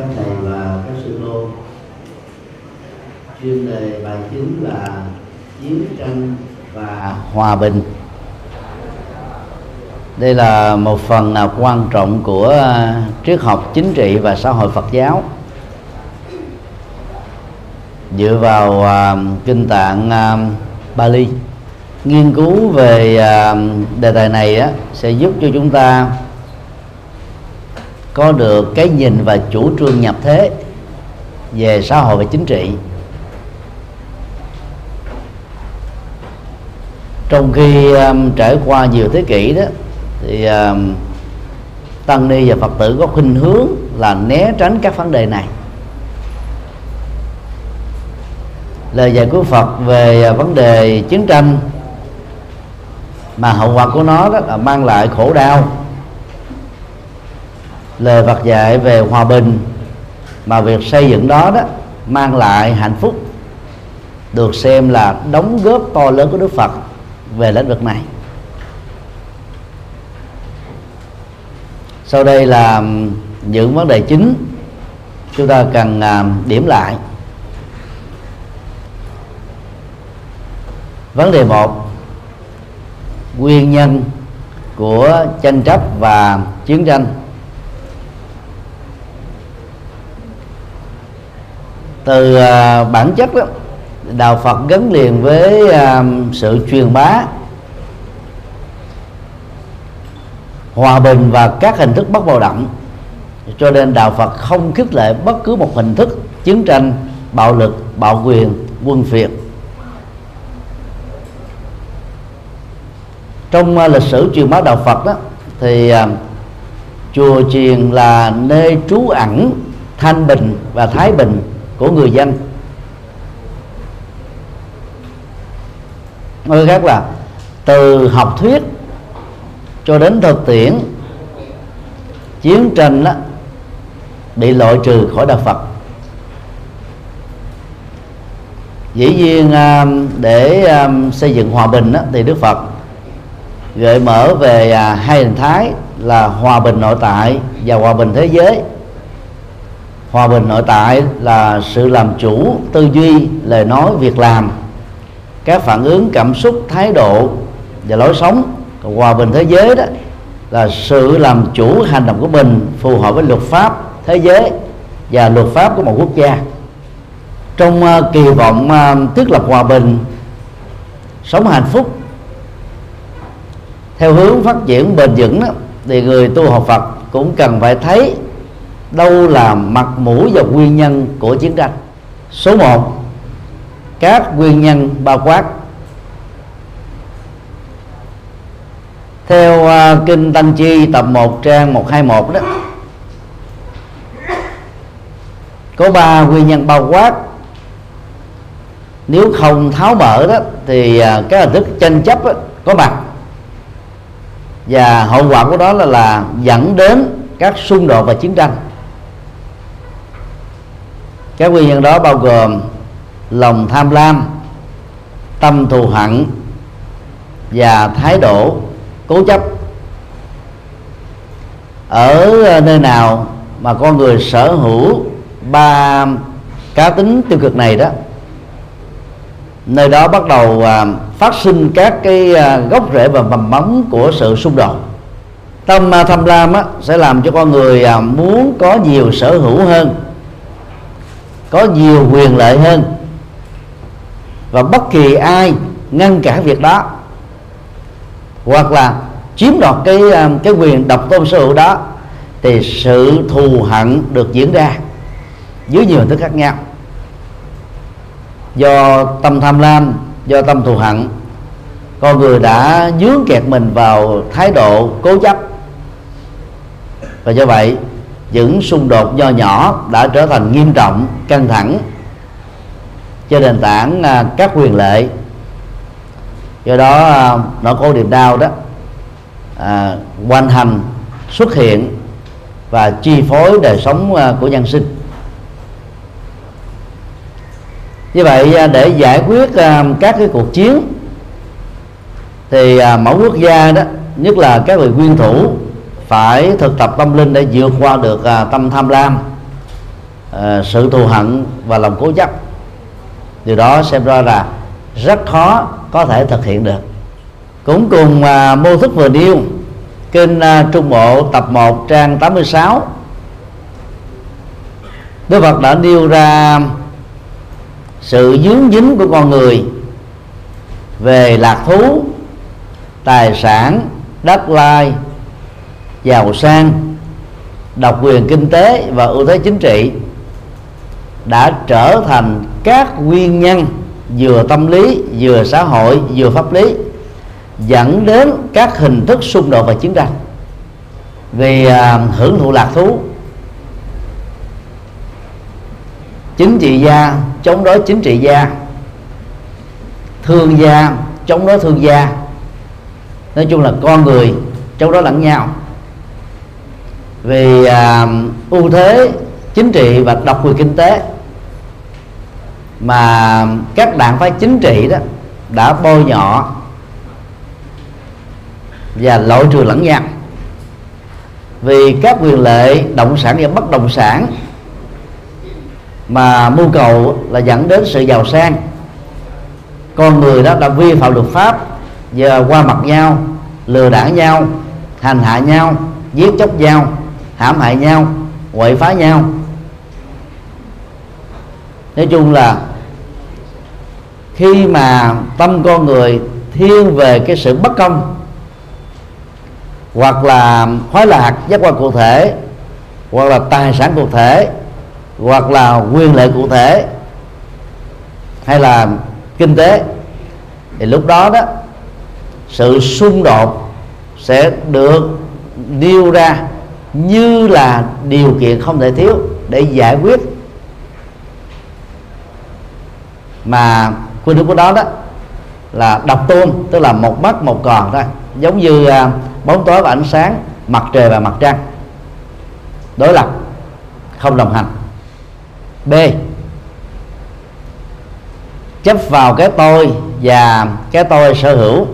các thầy và các sư cô. Chuyên đề bài chính là chiến tranh và hòa bình. Đây là một phần nào quan trọng của à, triết học chính trị và xã hội Phật giáo. Dựa vào uh, kinh tạng uh, Bali nghiên cứu về uh, đề tài này á, sẽ giúp cho chúng ta có được cái nhìn và chủ trương nhập thế về xã hội và chính trị. Trong khi um, trải qua nhiều thế kỷ đó thì um, tăng ni và phật tử có khuynh hướng là né tránh các vấn đề này. Lời dạy của phật về uh, vấn đề chiến tranh mà hậu quả của nó đó là mang lại khổ đau lời Phật dạy về hòa bình mà việc xây dựng đó đó mang lại hạnh phúc được xem là đóng góp to lớn của Đức Phật về lĩnh vực này. Sau đây là những vấn đề chính chúng ta cần à, điểm lại. Vấn đề một, nguyên nhân của tranh chấp và chiến tranh. Từ à, bản chất đó đạo Phật gắn liền với à, sự truyền bá hòa bình và các hình thức bất bạo động cho nên đạo Phật không khích lệ bất cứ một hình thức chiến tranh bạo lực bạo quyền quân phiệt. Trong uh, lịch sử truyền bá đạo Phật đó thì uh, chùa chiền là nơi trú ẩn thanh bình và thái bình của người dân. Nói khác là từ học thuyết cho đến thực tiễn chiến tranh đó bị loại trừ khỏi đạo Phật. Dĩ nhiên à, để à, xây dựng hòa bình đó, thì Đức Phật gợi mở về à, hai hình thái là hòa bình nội tại và hòa bình thế giới hòa bình nội tại là sự làm chủ tư duy lời nói việc làm. Các phản ứng cảm xúc thái độ và lối sống còn hòa bình thế giới đó là sự làm chủ hành động của mình phù hợp với luật pháp thế giới và luật pháp của một quốc gia. Trong uh, kỳ vọng uh, thiết lập hòa bình sống hạnh phúc theo hướng phát triển bền vững đó, thì người tu học Phật cũng cần phải thấy đâu là mặt mũi và nguyên nhân của chiến tranh? Số 1 các nguyên nhân bao quát. Theo uh, kinh Tăng Chi tập 1 trang 121 đó có ba nguyên nhân bao quát. Nếu không tháo mở đó thì uh, cái hình thức tranh chấp đó, có mặt. Và hậu quả của đó là là dẫn đến các xung đột và chiến tranh các nguyên nhân đó bao gồm lòng tham lam tâm thù hận và thái độ cố chấp. Ở nơi nào mà con người sở hữu ba cá tính tiêu cực này đó nơi đó bắt đầu à, phát sinh các cái à, gốc rễ và mầm móng của sự xung đột. Tâm à, tham lam á, sẽ làm cho con người muốn có nhiều sở hữu hơn có nhiều quyền lợi hơn. Và bất kỳ ai ngăn cản việc đó, hoặc là chiếm đoạt cái à, cái quyền độc tôn sở hữu đó, thì sự thù hận được diễn ra dưới nhiều hình thức khác nhau. Do tâm tham lam, do tâm thù hận, con người đã dướng kẹt mình vào thái độ cố chấp. Và do vậy những xung đột nho nhỏ đã trở thành nghiêm trọng căng thẳng. Trên nền tảng à, các quyền lệ. Do đó à, nó nỗi điểm niềm đau đó à, hoành hành xuất hiện và chi phối đời sống à, của nhân sinh. Như vậy để giải quyết các cái cuộc chiến thì mỗi quốc gia đó nhất là các vị nguyên thủ phải thực tập tâm linh để vượt qua được à, tâm tham lam à, sự thù hận và lòng cố chấp. Điều đó xem ra là rất khó có thể thực hiện được. Cũng cùng à, mô thức vừa nêu, kinh Trung Bộ tập 1 trang 86 Đức Phật đã nêu ra sự dướng dính của con người về lạc thú, tài sản, đất lai giàu sang độc quyền kinh tế và ưu thế chính trị đã trở thành các nguyên nhân vừa tâm lý vừa xã hội vừa pháp lý dẫn đến các hình thức xung đột và chiến tranh. Vì à, hưởng thụ lạc thú chính trị gia chống đối chính trị gia thương gia chống đối thương gia nói chung là con người chống đối lẫn nhau vì à, ưu thế chính trị và độc quyền kinh tế mà các đảng phái chính trị đó đã bôi nhọ và loại trừ lẫn nhau. Vì các quyền lệ động sản và bất động sản mà mưu cầu là dẫn đến sự giàu sang. Con người đó đã vi phạm luật pháp giờ qua mặt nhau lừa đảo nhau hành hạ nhau giết chóc nhau hãm hại nhau, quậy phá nhau. Nói chung là khi mà tâm con người thiên về cái sự bất công, hoặc là khoái lạc giác quan cụ thể, hoặc là tài sản cụ thể, hoặc là quyền lợi cụ thể, hay là kinh tế, thì lúc đó đó, sự xung đột sẽ được nêu ra như là điều kiện không thể thiếu để giải quyết. Mà quy định của đó đó là độc tôn tức là một mắt một còn thôi. Giống như à, bóng tối và ánh sáng mặt trời và mặt trăng. Đối lập không đồng hành. B. Chấp vào cái tôi và cái tôi sở hữu.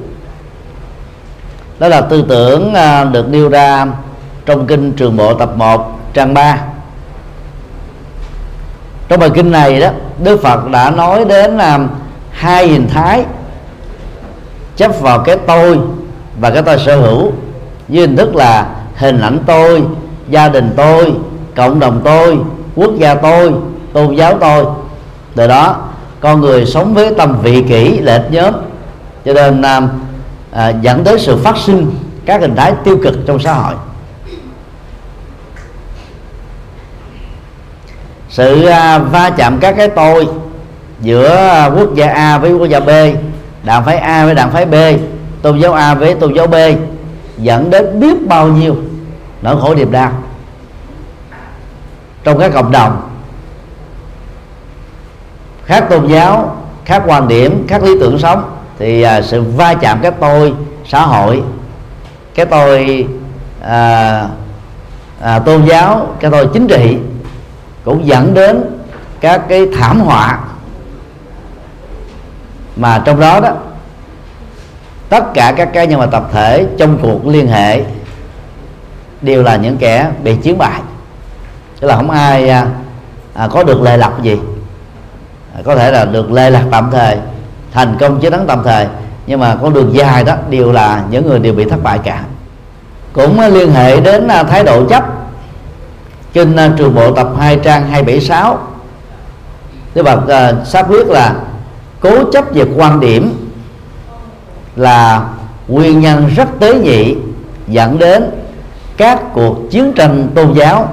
Đó là tư tưởng à, được nêu ra trong kinh trường bộ tập 1 trang 3 trong bài kinh này đó Đức Phật đã nói đến là hai hình thái chấp vào cái tôi và cái tôi sở hữu. Với hình thức là hình ảnh tôi gia đình tôi cộng đồng tôi quốc gia tôi tôn giáo tôi. Từ đó con người sống với tâm vị kỷ lệch nhóm. Cho nên à, à, dẫn tới sự phát sinh các hình thái tiêu cực trong xã hội. Sự à, va chạm các cái tôi giữa à, quốc gia A với quốc gia B đảng phái A với đảng phái B tôn giáo A với tôn giáo B dẫn đến biết bao nhiêu nỗi khổ niềm đau trong các cộng đồng. Khác tôn giáo khác quan điểm khác lý tưởng sống thì à, sự va chạm cái tôi xã hội cái tôi à, à, tôn giáo cái tôi chính trị cũng dẫn đến các cái thảm họa mà trong đó đó tất cả các cá nhân và tập thể trong cuộc liên hệ đều là những kẻ bị chiến bại. Tức là không ai à, à, có được lệ lập gì. À, có thể là được lệ lạc tạm thời thành công chiến thắng tạm thời nhưng mà con đường dài đó đều là những người đều bị thất bại cả. Cũng liên hệ đến à, thái độ chấp kinh à, trường bộ tập 2 trang 276 Đức Phật uh, xác quyết là cố chấp về quan điểm là nguyên nhân rất tế nhị dẫn đến các cuộc chiến tranh tôn giáo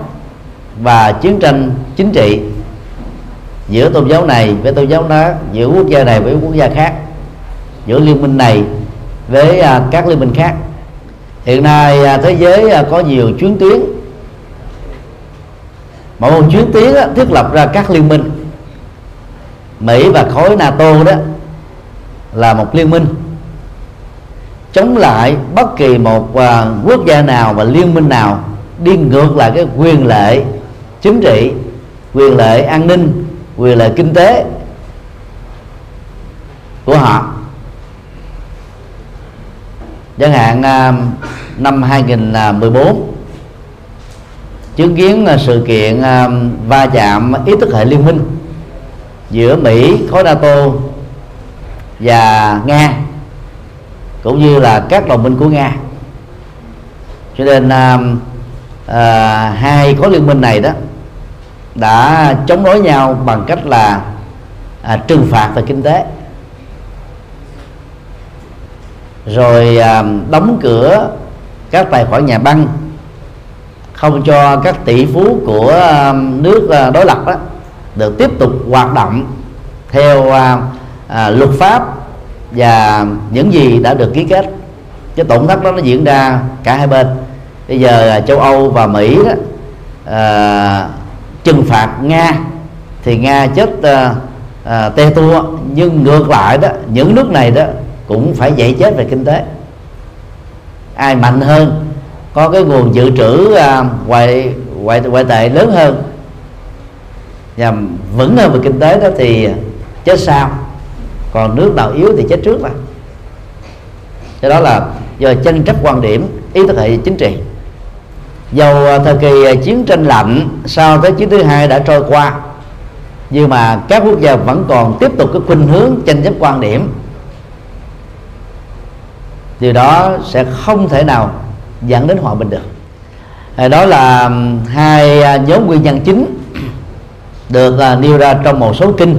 và chiến tranh chính trị giữa tôn giáo này với tôn giáo đó giữa quốc gia này với quốc gia khác giữa liên minh này với à, các liên minh khác. Hiện nay à, thế giới có nhiều chuyến tuyến mỗi một chuyến tiến á, thiết lập ra các liên minh. Mỹ và khối NATO đó là một liên minh. Chống lại bất kỳ một uh, quốc gia nào và liên minh nào đi ngược lại cái quyền lệ chính trị quyền lệ an ninh quyền lệ kinh tế của họ. Chẳng hạn uh, năm 2014 chứng kiến à, sự kiện à, va chạm ý thức hệ liên minh giữa Mỹ khối NATO và Nga cũng như là các đồng minh của Nga. Cho nên à, à, hai khối liên minh này đó đã chống đối nhau bằng cách là à, trừng phạt về kinh tế. Rồi à, đóng cửa các tài khoản nhà băng không cho các tỷ phú của um, nước uh, đối lập đó được tiếp tục hoạt động theo à, à, luật pháp và những gì đã được ký kết. Cái tổn thất đó nó diễn ra cả hai bên. Bây giờ châu Âu và Mỹ đó à, trừng phạt Nga thì Nga chết à, à, te tua. Nhưng ngược lại đó những nước này đó cũng phải dậy chết về kinh tế. Ai mạnh hơn có cái nguồn dự trữ à, ngoại ngoại ngoại tệ lớn hơn. Và vững hơn về kinh tế đó thì chết sau còn nước nào yếu thì chết trước mà. Do đó là do tranh chấp quan điểm ý thức hệ chính trị. Dầu à, thời kỳ à, chiến tranh lạnh sau thế chiến thứ hai đã trôi qua nhưng mà các quốc gia vẫn còn tiếp tục cái khuynh hướng tranh chấp quan điểm. Điều đó sẽ không thể nào dẫn đến hòa bình được. Đó là hai à, nhóm nguyên nhân chính được à, nêu ra trong một số kinh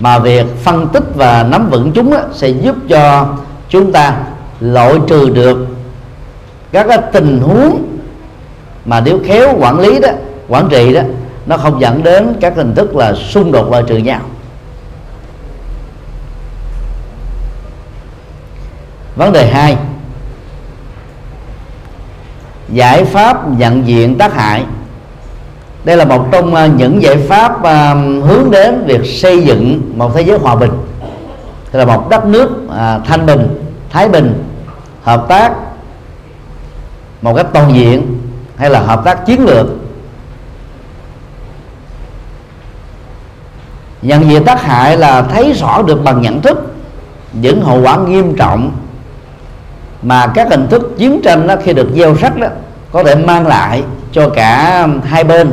mà việc phân tích và nắm vững chúng đó, sẽ giúp cho chúng ta loại trừ được các cái tình huống mà nếu khéo quản lý đó quản trị đó nó không dẫn đến các hình thức là xung đột loại trừ nhau. Vấn đề hai giải pháp nhận diện tác hại. Đây là một trong ờ, những giải pháp ờ, hướng đến việc xây dựng một thế giới hòa bình. Thì là một đất nước ờ, thanh bình, thái bình, hợp tác một cách toàn diện hay là hợp tác chiến lược. Nhận diện tác hại là thấy rõ được bằng nhận thức, những hậu quả nghiêm trọng mà các hình thức chiến tranh đó, khi được gieo rắc đó có thể mang lại cho cả hai bên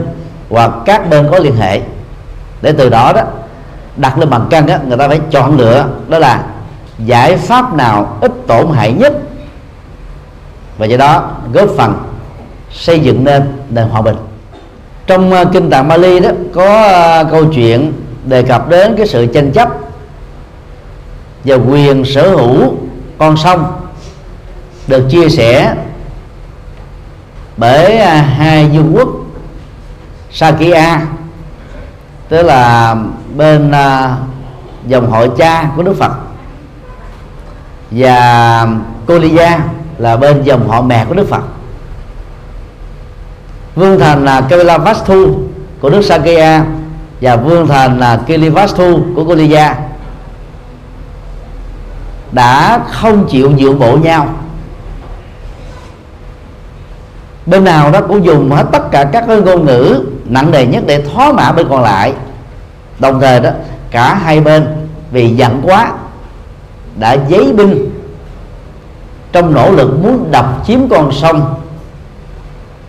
hoặc các bên có liên hệ. Để từ đó đó đặt lên bàn cân đó, người ta phải chọn lựa đó là giải pháp nào ít tổn hại nhất. Và do đó góp phần xây dựng nên nền hòa bình. Trong uh, kinh tạng Bali đó có uh, câu chuyện đề cập đến cái sự tranh chấp và quyền sở hữu con sông được chia sẻ bởi à, hai vương quốc Sakya, tức là bên à, dòng hội cha của Đức Phật. Và Koliya là bên dòng họ mẹ của Đức Phật. Vương thành là Kavilavastu của nước Sakya và vương thành là Kilivastu của Koliya đã không chịu nhượng bộ nhau bên nào đó cũng dùng hết tất cả các cái ngôn ngữ nặng nề nhất để thoá mạ bên còn lại. Đồng thời đó, cả hai bên vì giận quá đã giấy binh trong nỗ lực muốn đập chiếm con sông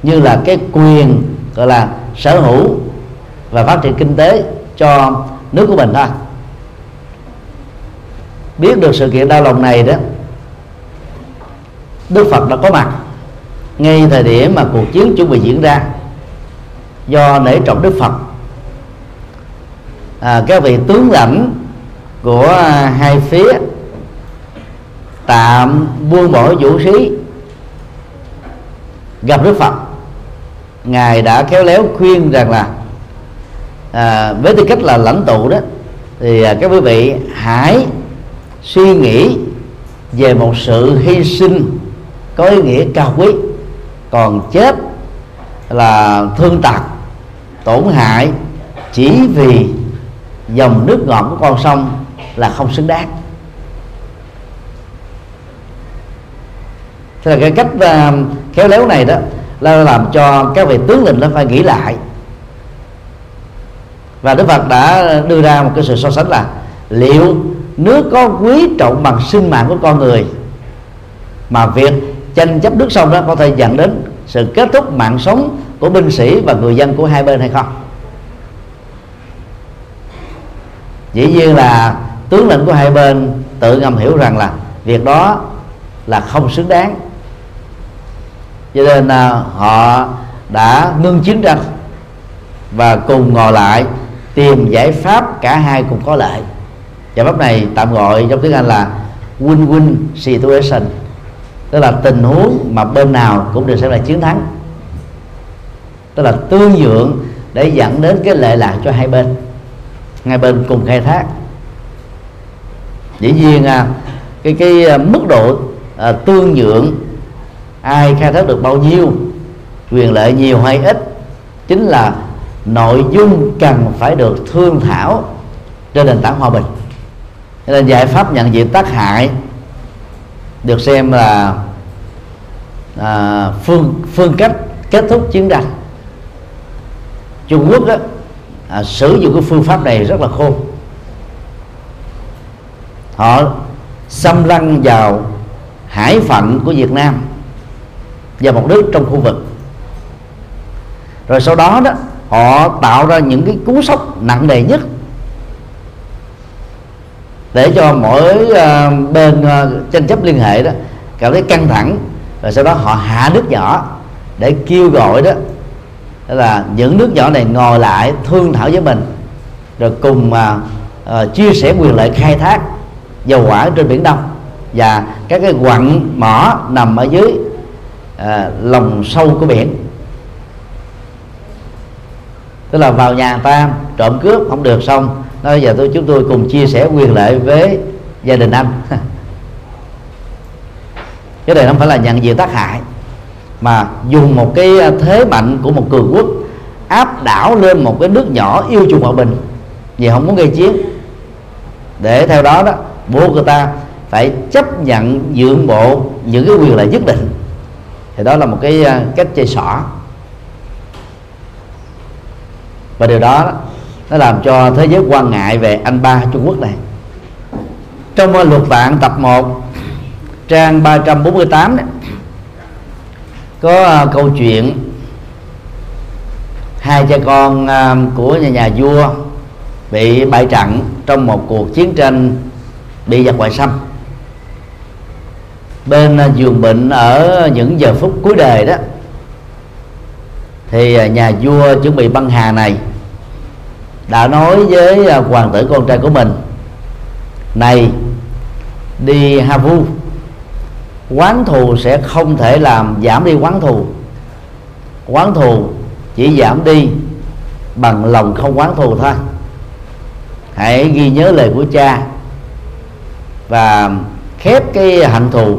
như là cái quyền, gọi là sở hữu và phát triển kinh tế cho nước của mình thôi. Biết được sự kiện đau lòng này đó, Đức Phật đã có mặt ngay thời điểm mà cuộc chiến chuẩn bị diễn ra do nể trọng Đức Phật à, các vị tướng lãnh của hai phía tạm buông bỏ vũ khí gặp Đức Phật. Ngài đã khéo léo khuyên rằng là à, với tư cách là lãnh tụ đó thì à, các quý vị hãy suy nghĩ về một sự hy sinh có ý nghĩa cao quý còn chết là thương tật tổn hại chỉ vì dòng nước ngọt của con sông là không xứng đáng. Thế là cái cách uh, khéo léo này đó là làm cho các vị tướng lĩnh nó phải nghĩ lại. Và Đức Phật đã đưa ra một cái sự so sánh là liệu nước có quý trọng bằng sinh mạng của con người mà việc tranh chấp nước sông đó có thể dẫn đến sự kết thúc mạng sống của binh sĩ và người dân của hai bên hay không? Dĩ nhiên là tướng lĩnh của hai bên tự ngầm hiểu rằng là việc đó là không xứng đáng. Cho nên là họ đã ngưng chiến tranh và cùng ngồi lại tìm giải pháp cả hai cùng có lợi giải pháp này tạm gọi trong tiếng anh là win-win situation tức là tình huống mà bên nào cũng đều sẽ là chiến thắng. Tức là tương nhượng để dẫn đến cái lệ lạc cho hai bên. Hai bên cùng khai thác. Dĩ nhiên à, cái cái à, mức độ à, tương nhượng ai khai thác được bao nhiêu quyền lợi nhiều hay ít chính là nội dung cần phải được thương thảo trên nền tảng hòa bình. Nên giải pháp nhận diện tác hại được xem là à, phương phương cách kết thúc chiến tranh. Trung Quốc á, à, sử dụng cái phương pháp này rất là khôn. Họ xâm lăng vào hải phận của Việt Nam và một nước trong khu vực. Rồi sau đó đó họ tạo ra những cái cú sốc nặng nề nhất để cho mỗi uh, bên uh, tranh chấp liên hệ đó cảm thấy căng thẳng rồi sau đó họ hạ nước nhỏ để kêu gọi đó là những nước nhỏ này ngồi lại thương thảo với mình rồi cùng uh, uh, chia sẻ quyền lợi khai thác dầu hỏa trên biển đông và các cái quặng mỏ nằm ở dưới uh, lòng sâu của biển. Tức là vào nhà ta trộm cướp không được xong nói giờ tôi, chúng tôi cùng chia sẻ quyền lợi với gia đình anh. Cái này không phải là nhận diện tác hại, mà dùng một cái thế mạnh của một cường quốc áp đảo lên một cái nước nhỏ yêu chuộng hòa bình. Vì không muốn gây chiến. Để theo đó đó bố người ta phải chấp nhận nhượng bộ những cái quyền lợi nhất định. Thì đó là một cái à, cách chơi xỏ. Và điều đó nó làm cho thế giới quan ngại về anh ba Trung Quốc này. Trong ờ, luật vạn tập 1 trang 348 đấy, có ờ, câu chuyện hai cha con ờ, của nhà nhà vua bị bại trận trong một cuộc chiến tranh bị giặc ngoại xâm. Bên giường bệnh ở những giờ phút cuối đời đó thì nhà vua chuẩn bị băng hà này đã nói với à, hoàng tử con trai của mình, này, đi ha vu, quán thù sẽ không thể làm giảm đi quán thù. Quán thù chỉ giảm đi bằng lòng không quán thù thôi. Hãy ghi nhớ lời của cha và khép cái hạnh thù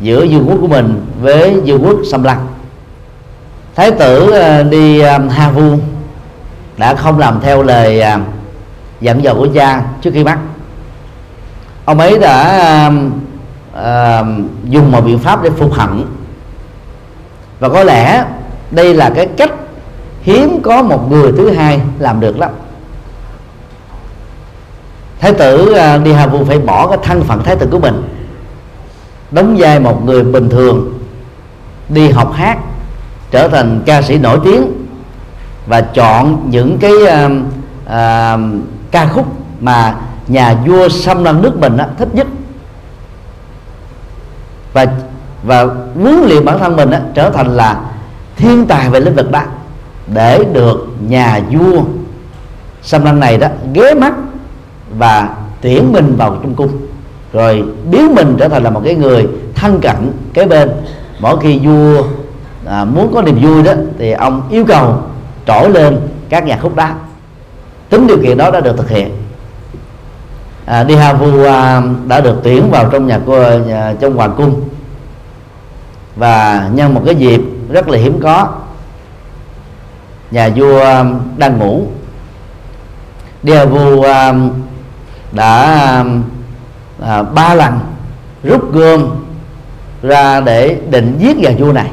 giữa vương quốc của mình với vương quốc xâm lăng. Thái tử à, đi à, ha vu đã không làm theo lời à, dặn dò của cha trước khi mất ông ấy đã à, à dùng một biện pháp để phục hận và có lẽ đây là cái cách hiếm có một người thứ hai làm được lắm. Thái tử à, đi hà vu phải bỏ cái thân phận thái tử của mình đóng vai một người bình thường đi học hát trở thành ca sĩ nổi tiếng và chọn những cái uh, uh, ca khúc mà nhà vua xâm lăng nước mình á, thích nhất. Và và huấn luyện bản thân mình á, trở thành là thiên tài về lĩnh vực đó để được nhà vua xâm lăng này đó ghé mắt và tuyển mình vào trong cung. Rồi biến mình trở thành là một cái người thân cận kế bên. Mỗi khi vua à, muốn có niềm vui đó thì ông yêu cầu trỗi lên các nhà khúc đá tính điều kiện đó đã được thực hiện. À, đi ha vu à, đã được tuyển vào trong nhà cô nhà, trong hoàng cung. Và nhân một cái dịp rất là hiếm có nhà vua đang ngủ. Đi vu à, đã um, à, ba lần rút gươm ra để định giết nhà vua này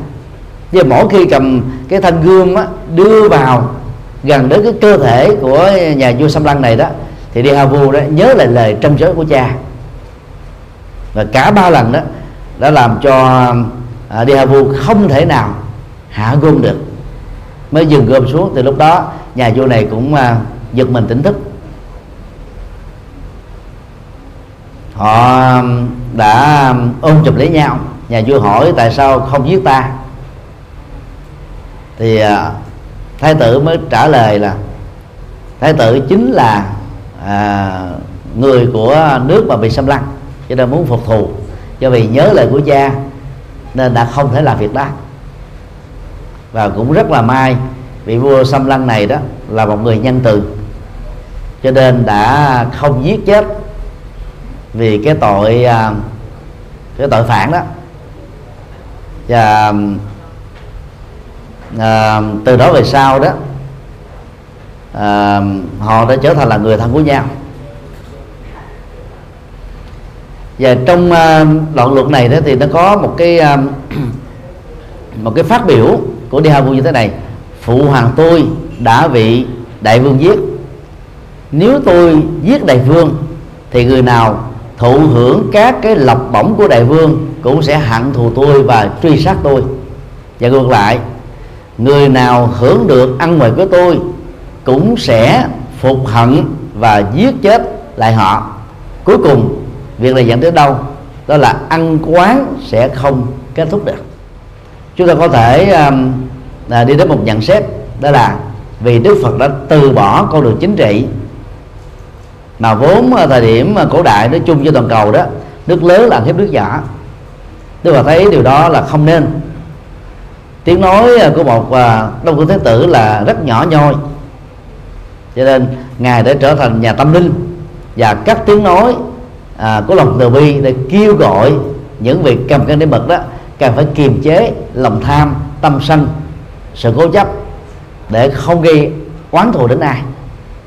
vì mỗi khi cầm cái thanh gươm á, đưa vào gần đến cái cơ thể của nhà vua sâm lăng này đó thì đi Vu đó nhớ lại lời trân giới của cha. Và cả ba lần đó đã làm cho à, đi Vu không thể nào hạ gươm được. Mới dừng gươm xuống từ lúc đó nhà vua này cũng à, giật mình tỉnh thức. Họ à, đã à, ôm chụp lấy nhau. Nhà vua hỏi tại sao không giết ta? Thì à, thái tử mới trả lời là thái tử chính là à, người của nước mà bị xâm lăng cho nên muốn phục thù. Do vì nhớ lời của cha nên đã không thể làm việc đó. Và cũng rất là may vị vua xâm lăng này đó là một người nhân từ cho nên đã không giết chết vì cái tội à, cái tội phản đó. Và à, từ đó về sau đó à, họ đã trở thành là người thân của nhau. Và trong à, đoạn luật này đó thì nó có một cái à, một cái phát biểu của Đi Vu như thế này. Phụ hoàng tôi đã bị đại vương giết. Nếu tôi giết đại vương thì người nào thụ hưởng các cái lộc bổng của đại vương cũng sẽ hận thù tôi và truy sát tôi. Và ngược lại người nào hưởng được ăn mời của tôi cũng sẽ phục hận và giết chết lại họ. Cuối cùng việc này dẫn tới đâu? Đó là ăn quán sẽ không kết thúc được. Chúng ta có thể um, à, đi đến một nhận xét đó là vì đức phật đã từ bỏ con đường chính trị mà vốn à, thời điểm à, cổ đại nói chung cho toàn cầu đó nước lớn là hiếp nước nhỏ. Đức phật thấy điều đó là không nên tiếng nói à, của một à, đông phương thế tử là rất nhỏ nhoi. Cho nên ngài đã trở thành nhà tâm linh và các tiếng nói à, của lòng từ bi để kêu gọi những việc cầm cân đến mực đó cần phải kiềm chế lòng tham tâm sân sự cố chấp để không gây oán thù đến ai.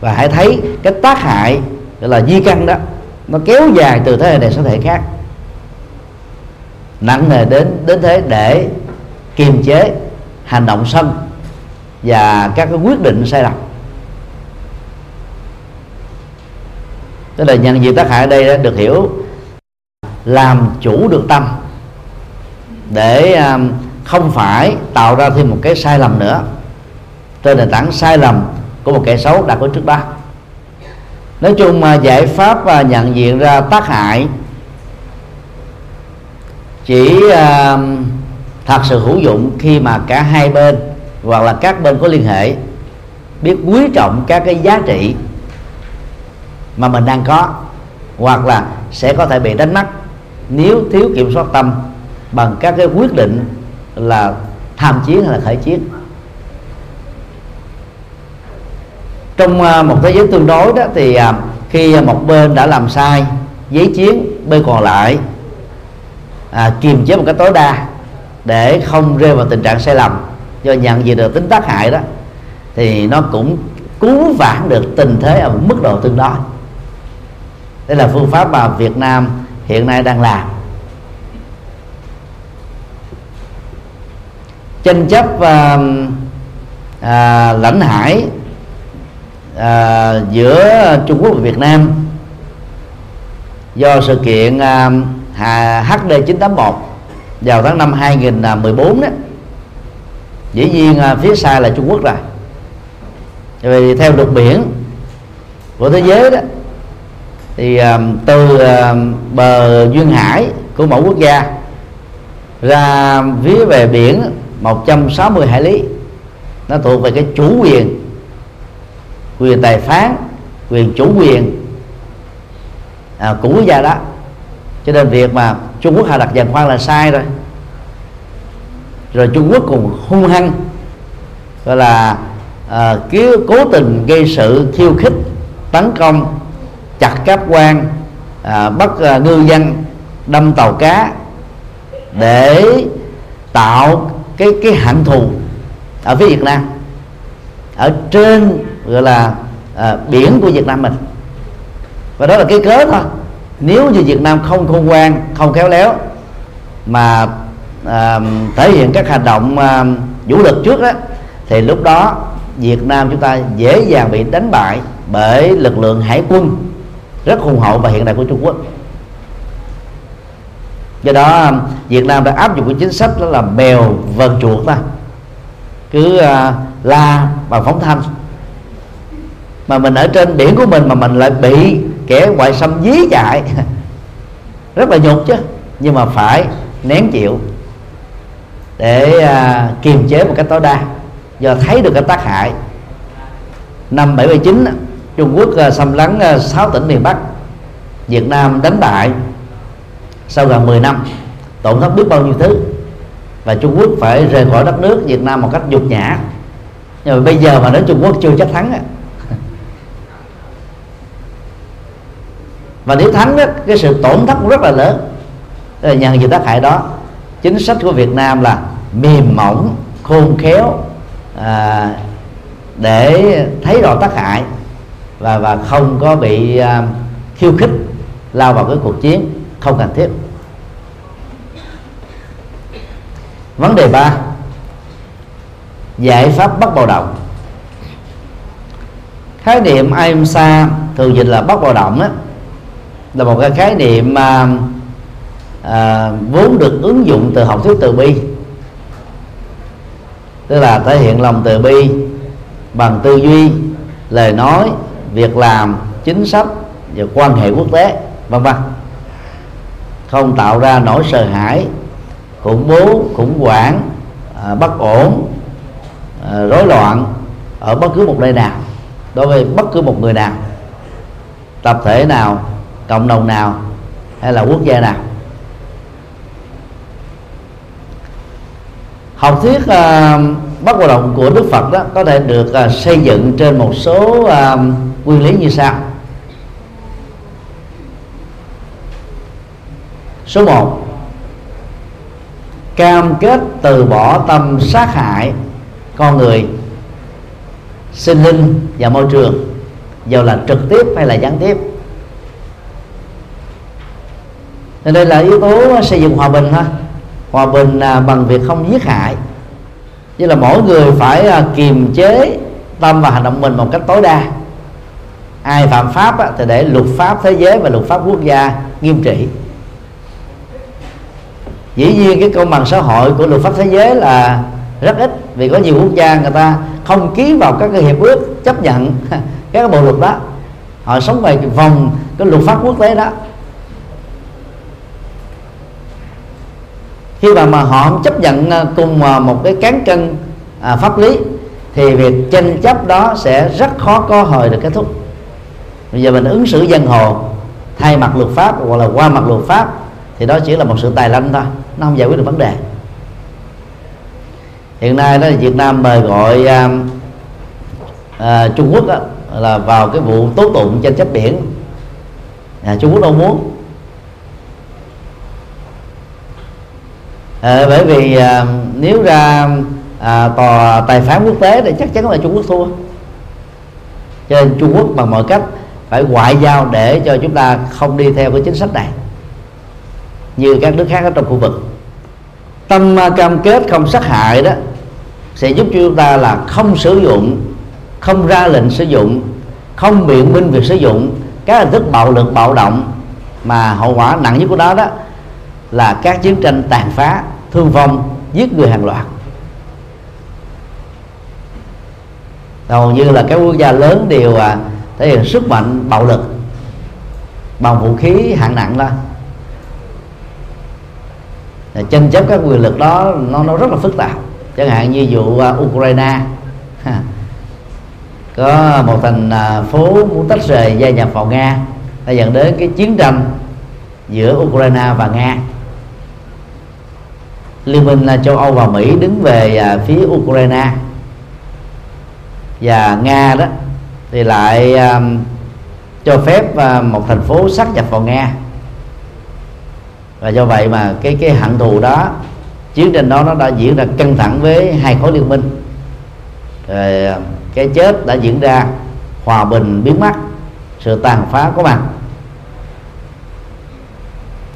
Và hãy thấy cái tác hại gọi là di căn đó nó kéo dài từ thế hệ này sang thế hệ khác. Nặng nề đến đến thế để kiềm chế hành động sân và các cái quyết định sai lầm. Tức là nhận diện tác hại ở đây đã được hiểu làm chủ được tâm để à, không phải tạo ra thêm một cái sai lầm nữa. Trên nền tảng sai lầm của một kẻ xấu đã có trước đó. Nói chung giải pháp à, nhận diện ra tác hại chỉ uh, thật sự hữu dụng khi mà cả hai bên hoặc là các bên có liên hệ biết quý trọng các cái giá trị mà mình đang có hoặc là sẽ có thể bị đánh mất nếu thiếu kiểm soát tâm bằng các cái quyết định là tham chiến hay là khởi chiến. Trong à, một thế giới tương đối đó thì à, khi một bên đã làm sai giấy chiến bên còn lại à, kiềm chế một cách tối đa để không rơi vào tình trạng sai lầm do nhận diện được tính tác hại đó thì nó cũng cứu vãn được tình thế ở mức độ tương đối. Đây là phương pháp mà Việt Nam hiện nay đang làm. Tranh chấp à, à, lãnh hải à, giữa Trung Quốc và Việt Nam do sự kiện à, HD 981 vào tháng năm 2014 đó dĩ nhiên à, phía xa là Trung Quốc rồi. Vì theo luật biển của thế giới đó thì à, từ à, bờ duyên hải của mỗi quốc gia ra phía về biển 160 hải lý nó thuộc về cái chủ quyền quyền tài phán quyền chủ quyền à, của quốc gia đó cho nên việc mà Trung Quốc hạ đặt giàn khoan là sai rồi. Rồi Trung Quốc cùng hung hăng gọi là à, cứ cố tình gây sự khiêu khích tấn công chặt cáp quan à, bắt à, ngư dân đâm tàu cá để tạo cái cái hận thù ở phía Việt Nam. Ở trên gọi là à, biển của Việt Nam mình. Và đó là cái cớ thôi nếu như Việt Nam không khôn ngoan không khéo léo mà à, thể hiện các hành động à, vũ lực trước đó thì lúc đó Việt Nam chúng ta dễ dàng bị đánh bại bởi lực lượng hải quân rất hùng hậu và hiện đại của Trung Quốc. Do đó à, Việt Nam đã áp dụng cái chính sách đó là bèo vần chuột ta cứ à, la bằng phóng thanh. Mà mình ở trên biển của mình mà mình lại bị kẻ ngoại xâm dí chạy rất là nhục chứ nhưng mà phải nén chịu để à, kiềm chế một cách tối đa. Do thấy được cái tác hại. Năm 79 Trung Quốc à, xâm lấn à, 6 tỉnh miền Bắc. Việt Nam đánh bại sau gần 10 năm. Tổn thất biết bao nhiêu thứ. Và Trung Quốc phải rời khỏi đất nước Việt Nam một cách nhục nhã. Nhưng mà bây giờ mà đến Trung Quốc chưa chắc thắng và nếu thắng đó, cái sự tổn thất cũng rất là lớn. Là nhận về tác hại đó chính sách của Việt Nam là mềm mỏng khôn khéo à, để thấy rõ tác hại và và không có bị à, khiêu khích lao vào cái cuộc chiến không cần thiết. Vấn đề ba giải pháp bắt bạo động khái niệm IMSA thường dịch là bắt bạo động đó, là một cái khái niệm mà à, vốn được ứng dụng từ học thuyết từ bi. Tức là thể hiện lòng từ bi bằng tư duy lời nói việc làm chính sách và quan hệ quốc tế vân vân. Không tạo ra nỗi sợ hãi khủng bố khủng hoảng à, bất ổn à, rối loạn ở bất cứ một nơi nào đối với bất cứ một người nào tập thể nào cộng đồng nào hay là quốc gia nào. Học thuyết ờ, uh, bất hoạt động của đức phật đó có thể được uh, xây dựng trên một số uh, nguyên lý như sau. Số 1 cam kết từ bỏ tâm sát hại con người sinh linh và môi trường dù là trực tiếp hay là gián tiếp. Nên đây là yếu tố xây dựng hòa bình thôi hòa bình à, bằng việc không giết hại. Như là mỗi người phải à, kiềm chế tâm và hành động mình một cách tối đa. Ai phạm pháp á, thì để luật pháp thế giới và luật pháp quốc gia nghiêm trị. Dĩ nhiên cái công bằng xã hội của luật pháp thế giới là rất ít vì có nhiều quốc gia người ta không ký vào các cái hiệp ước chấp nhận các bộ luật đó. Họ sống về vòng cái luật pháp quốc tế đó. Khi mà mà họ không chấp nhận à, cùng à, một cái cán cân à, pháp lý thì việc tranh chấp đó sẽ rất khó có hồi được kết thúc. Bây giờ mình ứng xử dân hồ thay mặt luật pháp hoặc là qua mặt luật pháp thì đó chỉ là một sự tài lanh thôi nó không giải quyết được vấn đề. Hiện nay đó là Việt Nam mời gọi à, à, Trung Quốc đó, là vào cái vụ tố tụng tranh chấp biển. À, Trung Quốc đâu muốn. À, bởi vì à, nếu ra à, tòa tài phán quốc tế thì chắc chắn là Trung Quốc thua. Cho nên Trung Quốc bằng mọi cách phải ngoại giao để cho chúng ta không đi theo cái chính sách này như các nước khác ở trong khu vực. Tâm cam kết không sát hại đó sẽ giúp cho chúng ta là không sử dụng không ra lệnh sử dụng không biện minh việc sử dụng các hình thức bạo lực bạo động mà hậu quả nặng nhất của đó đó là các chiến tranh tàn phá thương vong giết người hàng loạt. Hầu như là các quốc gia lớn đều à, thể hiện sức mạnh bạo lực bằng vũ khí hạng nặng đó. Tranh chấp các quyền lực đó nó nó rất là phức tạp. Chẳng hạn như vụ uh, Ukraine. Có một thành uh, phố muốn tách rời gia nhập vào Nga đã dẫn đến cái chiến tranh giữa Ukraine và Nga. Liên minh châu Âu và Mỹ đứng về à, phía Ukraine. Và Nga đó thì lại um, cho phép uh, một thành phố sát nhập vào Nga. Và do vậy mà cái cái hận thù đó chiến tranh đó nó đã diễn ra căng thẳng với hai khối liên minh. Rồi cái chết đã diễn ra hòa bình biến mất sự tàn phá có mặt.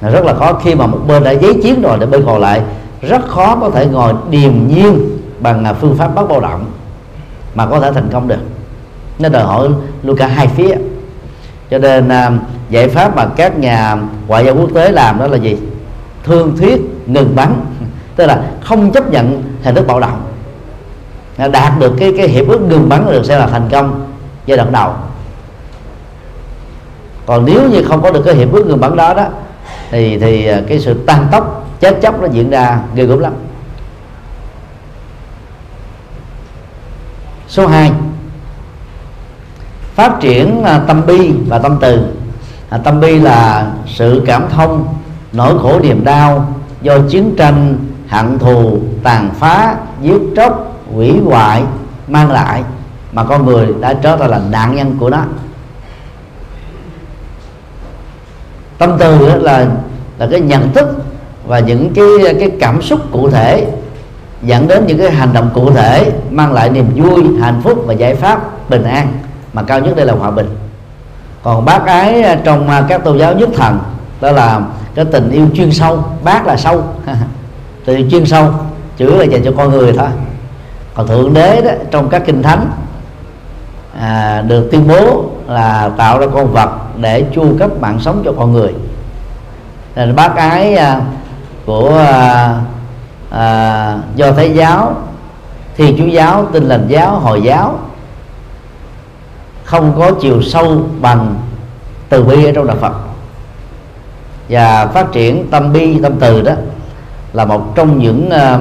Rất là khó khi mà một bên đã giấy chiến rồi để bên còn lại rất khó có thể ngồi điềm nhiên bằng à, phương pháp bất bạo động mà có thể thành công được. Nó đòi hỏi luôn cả hai phía. Cho nên à, giải pháp mà các nhà ngoại giao quốc tế làm đó là gì? Thương thuyết, ngừng bắn. Tức là không chấp nhận hình thức bạo động đạt được cái cái hiệp ước ngừng bắn được sẽ là thành công giai đoạn đầu. Còn nếu như không có được cái hiệp ước ngừng bắn đó đó, thì thì à, cái sự tăng tốc chết chóc nó diễn ra ghê gớm lắm. Số 2 phát triển à, tâm bi và tâm từ. À, tâm bi là sự cảm thông nỗi khổ niềm đau do chiến tranh hận thù tàn phá giết chóc hủy hoại mang lại mà con người đã trở thành là nạn nhân của nó. Tâm từ là là cái nhận thức và những cái cái cảm xúc cụ thể dẫn đến những cái hành động cụ thể mang lại niềm vui hạnh phúc và giải pháp bình an. Mà cao nhất đây là hòa bình. Còn bác ái à, trong à, các tôn giáo nhất thần đó là cái tình yêu chuyên sâu bác là sâu. Tình yêu chuyên sâu chữ là dành cho con người thôi. Còn thượng đế đó trong các kinh thánh à, được tuyên bố là tạo ra con vật để chu cấp mạng sống cho con người. Nên bác ái à, của à, à, do thái giáo thiên chúa giáo tin lành giáo hồi giáo không có chiều sâu bằng từ bi ở trong đạo phật. Và phát triển tâm bi tâm từ đó là một trong những uh,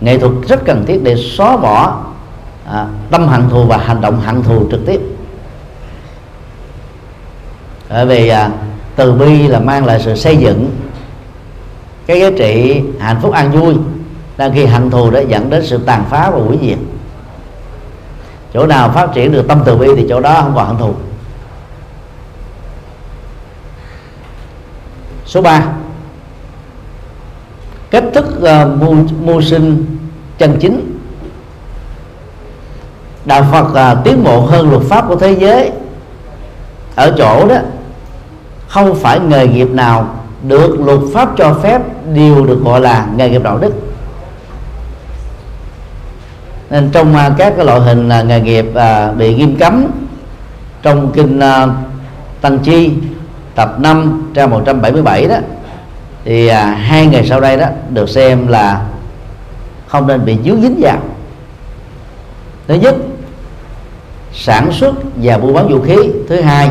nghệ thuật rất cần thiết để xóa bỏ à, tâm hận thù và hành động hận thù trực tiếp. Bởi vì à, từ bi là mang lại sự xây dựng cái giá trị hạnh phúc an vui đang khi hận thù đã dẫn đến sự tàn phá và hủy diệt. Chỗ nào phát triển được tâm từ bi thì chỗ đó không còn hận thù. Số 3 cách thức uh, mưu, mưu sinh chân chính. Đạo phật uh, tiến bộ hơn luật pháp của thế giới. Ở chỗ đó không phải nghề nghiệp nào được luật pháp cho phép đều được gọi là nghề nghiệp đạo đức. Nên trong à, các cái loại hình là nghề nghiệp à, bị nghiêm cấm trong kinh à, tăng chi tập 5 trang 177 đó thì à, hai ngày sau đây đó được xem là không nên bị dướng dính vào. Thứ nhất sản xuất và buôn bán vũ khí. Thứ hai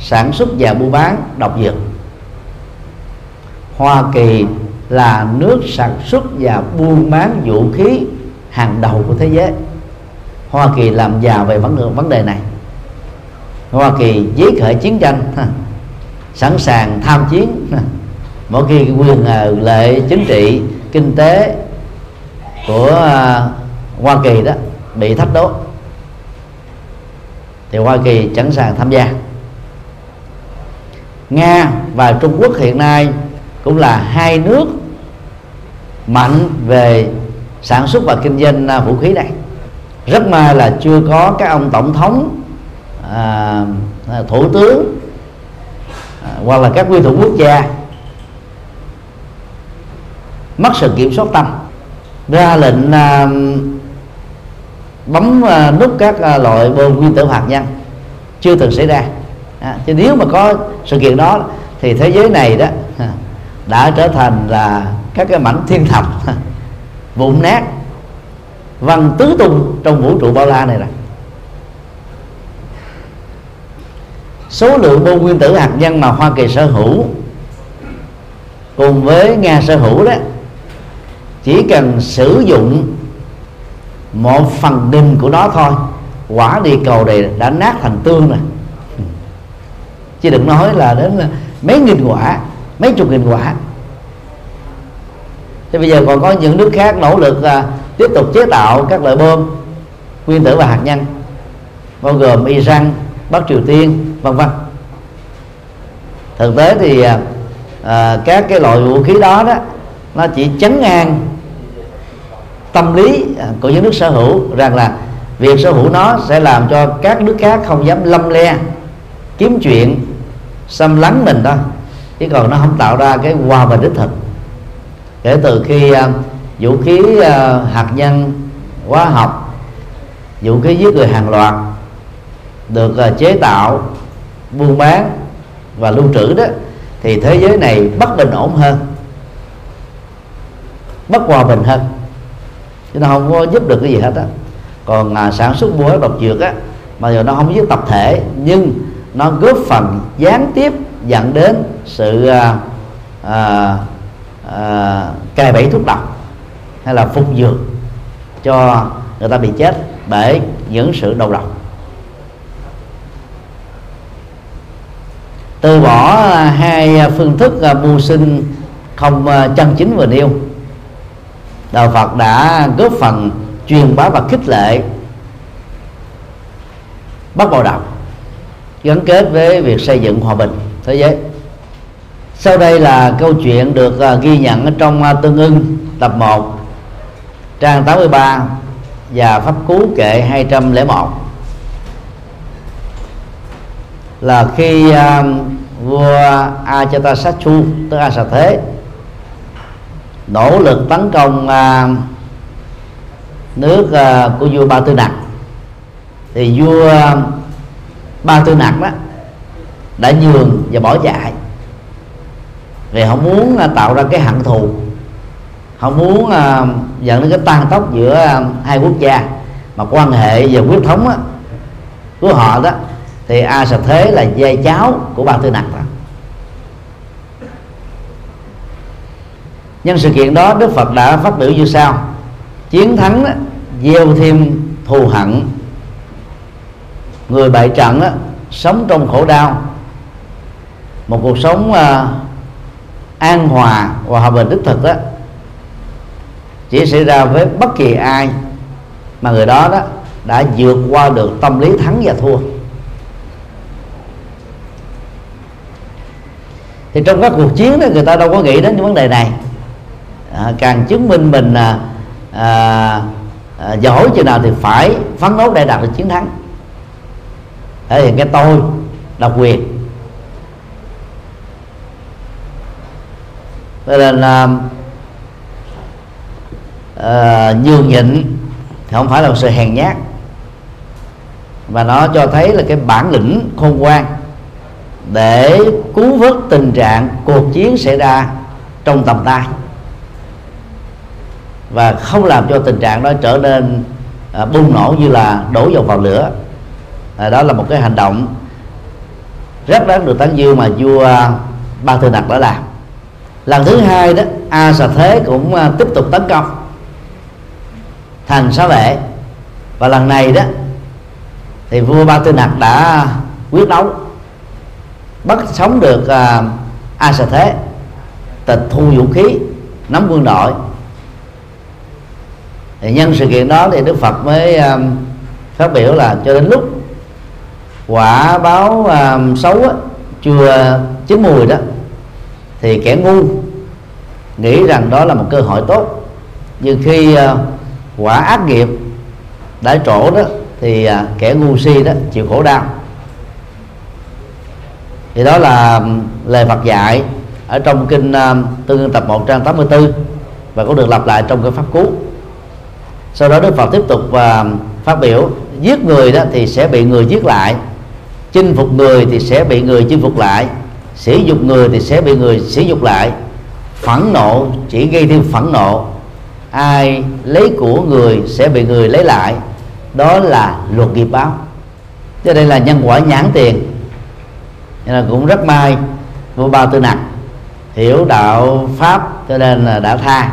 sản xuất và buôn bán độc dược. Hoa Kỳ là nước sản xuất và buôn bán vũ khí hàng đầu của thế giới. Hoa Kỳ làm giàu về vấn đề vấn đề này. Hoa Kỳ giấy khởi chiến tranh sẵn sàng tham chiến mỗi khi quyền à, lệ chính trị, kinh tế của à, Hoa Kỳ đó bị thách đố, thì Hoa Kỳ sẵn sàng tham gia. Nga và Trung Quốc hiện nay cũng là hai nước mạnh về sản xuất và kinh doanh à, vũ khí này. Rất may là chưa có các ông tổng thống à, à, thủ tướng à, hoặc là các nguyên thủ quốc gia mất sự kiểm soát tâm ra lệnh à, bấm à, nút các à, loại bom nguyên tử hạt nhân chưa từng xảy ra. À, chứ nếu mà có sự kiện đó thì thế giới này đó à, đã trở thành là các cái mảnh thiên thạch vụn nát, văng tứ tung trong vũ trụ bao la này rồi số lượng bom nguyên tử hạt nhân mà Hoa Kỳ sở hữu cùng với Nga sở hữu đó, chỉ cần sử dụng một phần đinh của nó thôi, quả địa cầu này đã nát thành tương rồi. Chứ đừng nói là đến mấy nghìn quả mấy chục nghìn quả thì bây giờ còn có những nước khác nỗ lực à, tiếp tục chế tạo các loại bom nguyên tử và hạt nhân bao gồm Iran, Bắc Triều Tiên, vân vân. Thực tế thì à, à các cái loại vũ khí đó đó nó chỉ chấn an tâm lý à, của những nước sở hữu rằng là việc sở hữu nó sẽ làm cho các nước khác không dám lâm le kiếm chuyện xâm lấn mình thôi chứ còn nó không tạo ra cái hòa bình đích thực. Kể từ khi uh, vũ khí uh, hạt nhân hóa học vũ khí giết người hàng loạt được uh, chế tạo buôn bán và lưu trữ đó thì thế giới này bất bình ổn hơn bất hòa bình hơn. Chứ nó không có giúp được cái gì hết á. Còn à, sản xuất buôn bán độc dược á mà giờ nó không giết tập thể nhưng nó góp phần gián tiếp dẫn đến sự à, à, à, cài bẫy thuốc độc hay là phục dược cho người ta bị chết bởi những sự đầu độc. Từ bỏ hai phương thức à, mưu sinh không à, chân chính vừa nêu đạo phật đã góp phần truyền bá và khích lệ bắt bạo động gắn kết với việc xây dựng hòa bình thế giới. Sau đây là câu chuyện được à, ghi nhận ở trong à, tương ưng tập 1 trang 83 và pháp cú kệ 201 là khi uh, vua Ajatasattu tức A Sà Thế nỗ lực tấn công uh, nước uh, của vua Ba Tư Nặc thì vua Ba Tư Nặc đó đã nhường và bỏ chạy. Vì không muốn à, tạo ra cái hận thù. Không muốn uh, dẫn đến cái tan tóc giữa à, hai quốc gia. Mà quan hệ về quyết thống á, của họ đó thì a sạch thế là dây cháu của ba tư nặc đó. nhân sự kiện đó đức phật đã phát biểu như sau. Chiến thắng đó, gieo thêm thù hận. Người bại trận đó, sống trong khổ đau một cuộc sống uh, an hòa và hòa bình đích thực đó chỉ xảy ra với bất kỳ ai mà người đó đó đã vượt qua được tâm lý thắng và thua. Thì trong các cuộc chiến đó người ta đâu có nghĩ đến những vấn đề này. À, càng chứng minh mình à, à, à, giỏi chừng nào thì phải phấn đấu để đạt được chiến thắng. Thể hiện cái tôi độc quyền. Cho nên à, à, nhường nhịn thì không phải là một sự hèn nhát. Và nó cho thấy là cái bản lĩnh khôn ngoan để cứu vớt tình trạng cuộc chiến xảy ra trong tầm tay. Và không làm cho tình trạng đó trở nên à, bùng nổ như là đổ dầu vào lửa. À, đó là một cái hành động rất đáng được tán dương mà vua ba tư nặc đã làm lần thứ hai đó a xà thế cũng à, tiếp tục tấn công. Thành xá vệ. Và lần này đó thì vua ba tư nặc đã quyết đấu bắt sống được uh, a xà thế. Tịch thu vũ khí nắm quân đội. Thì nhân sự kiện đó thì đức phật mới um, phát biểu là cho đến lúc quả báo um, xấu á, chưa chín mùi đó thì kẻ ngu nghĩ rằng đó là một cơ hội tốt. Nhưng khi ờ, quả ác nghiệp đã trổ đó, thì ờ, kẻ ngu si đó chịu khổ đau. Thì đó là lời Phật dạy ở trong kinh ờ, Tương tương tập 1 trang 84 và cũng được lặp lại trong cái pháp cú. Sau đó Đức Phật tiếp tục và phát biểu, giết người đó thì sẽ bị người giết lại, chinh phục người thì sẽ bị người chinh phục lại sử dụng người thì sẽ bị người sử dụng lại. Phẫn nộ, chỉ gây thêm phẫn nộ. Ai lấy của người sẽ bị người lấy lại. Đó là luật nghiệp báo. Cho đây là nhân quả nhãn tiền. Nên là cũng rất may, vua ba tư nặc hiểu đạo pháp, cho nên là đã tha.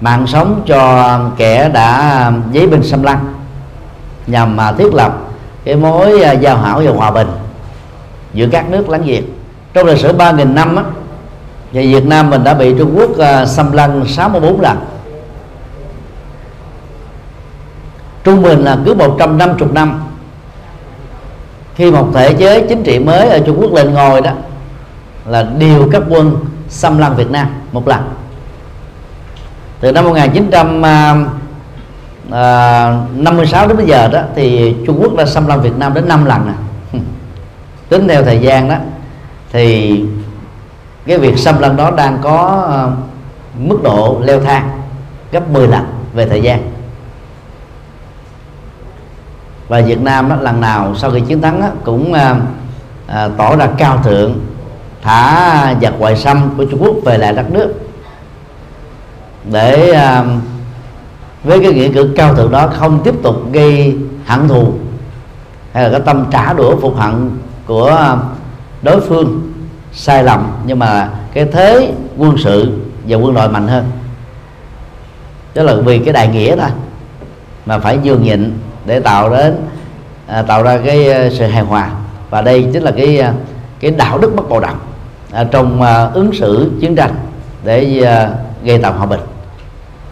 Mạng sống cho kẻ đã giấy binh xâm lăng, nhằm mà thiết lập cái mối à, giao hảo và hòa bình giữa các nước láng giềng. Trong lịch sử 3.000 năm á, thì Việt Nam mình đã bị Trung Quốc uh, xâm lăng 64 lần. Trung bình là cứ 150 năm khi một thể chế chính trị mới ở Trung Quốc lên ngồi đó là điều các quân xâm lăng Việt Nam một lần. Từ năm 1956 à, à, đến bây giờ đó thì Trung Quốc đã xâm lăng Việt Nam đến 5 lần nè tính theo thời gian đó thì cái việc xâm lăng đó đang có ờ, mức độ leo thang gấp 10 lần về thời gian. Và Việt Nam đó, lần nào sau khi chiến thắng đó, cũng à, tỏ ra cao thượng thả giặc ngoại xâm của Trung Quốc về lại đất nước. Để à, với cái nghĩa cử cao thượng đó không tiếp tục gây hận thù hay là cái tâm trả đũa phục hận của à, đối phương sai lầm nhưng mà cái thế quân sự và quân đội mạnh hơn. Đó là vì cái đại nghĩa thôi mà phải nhường nhịn để tạo đến à, tạo ra cái à, sự hài hòa. Và đây chính là cái à, cái đạo đức bất bạo động à, trong à, ứng xử chiến tranh để à, gây tạo hòa bình.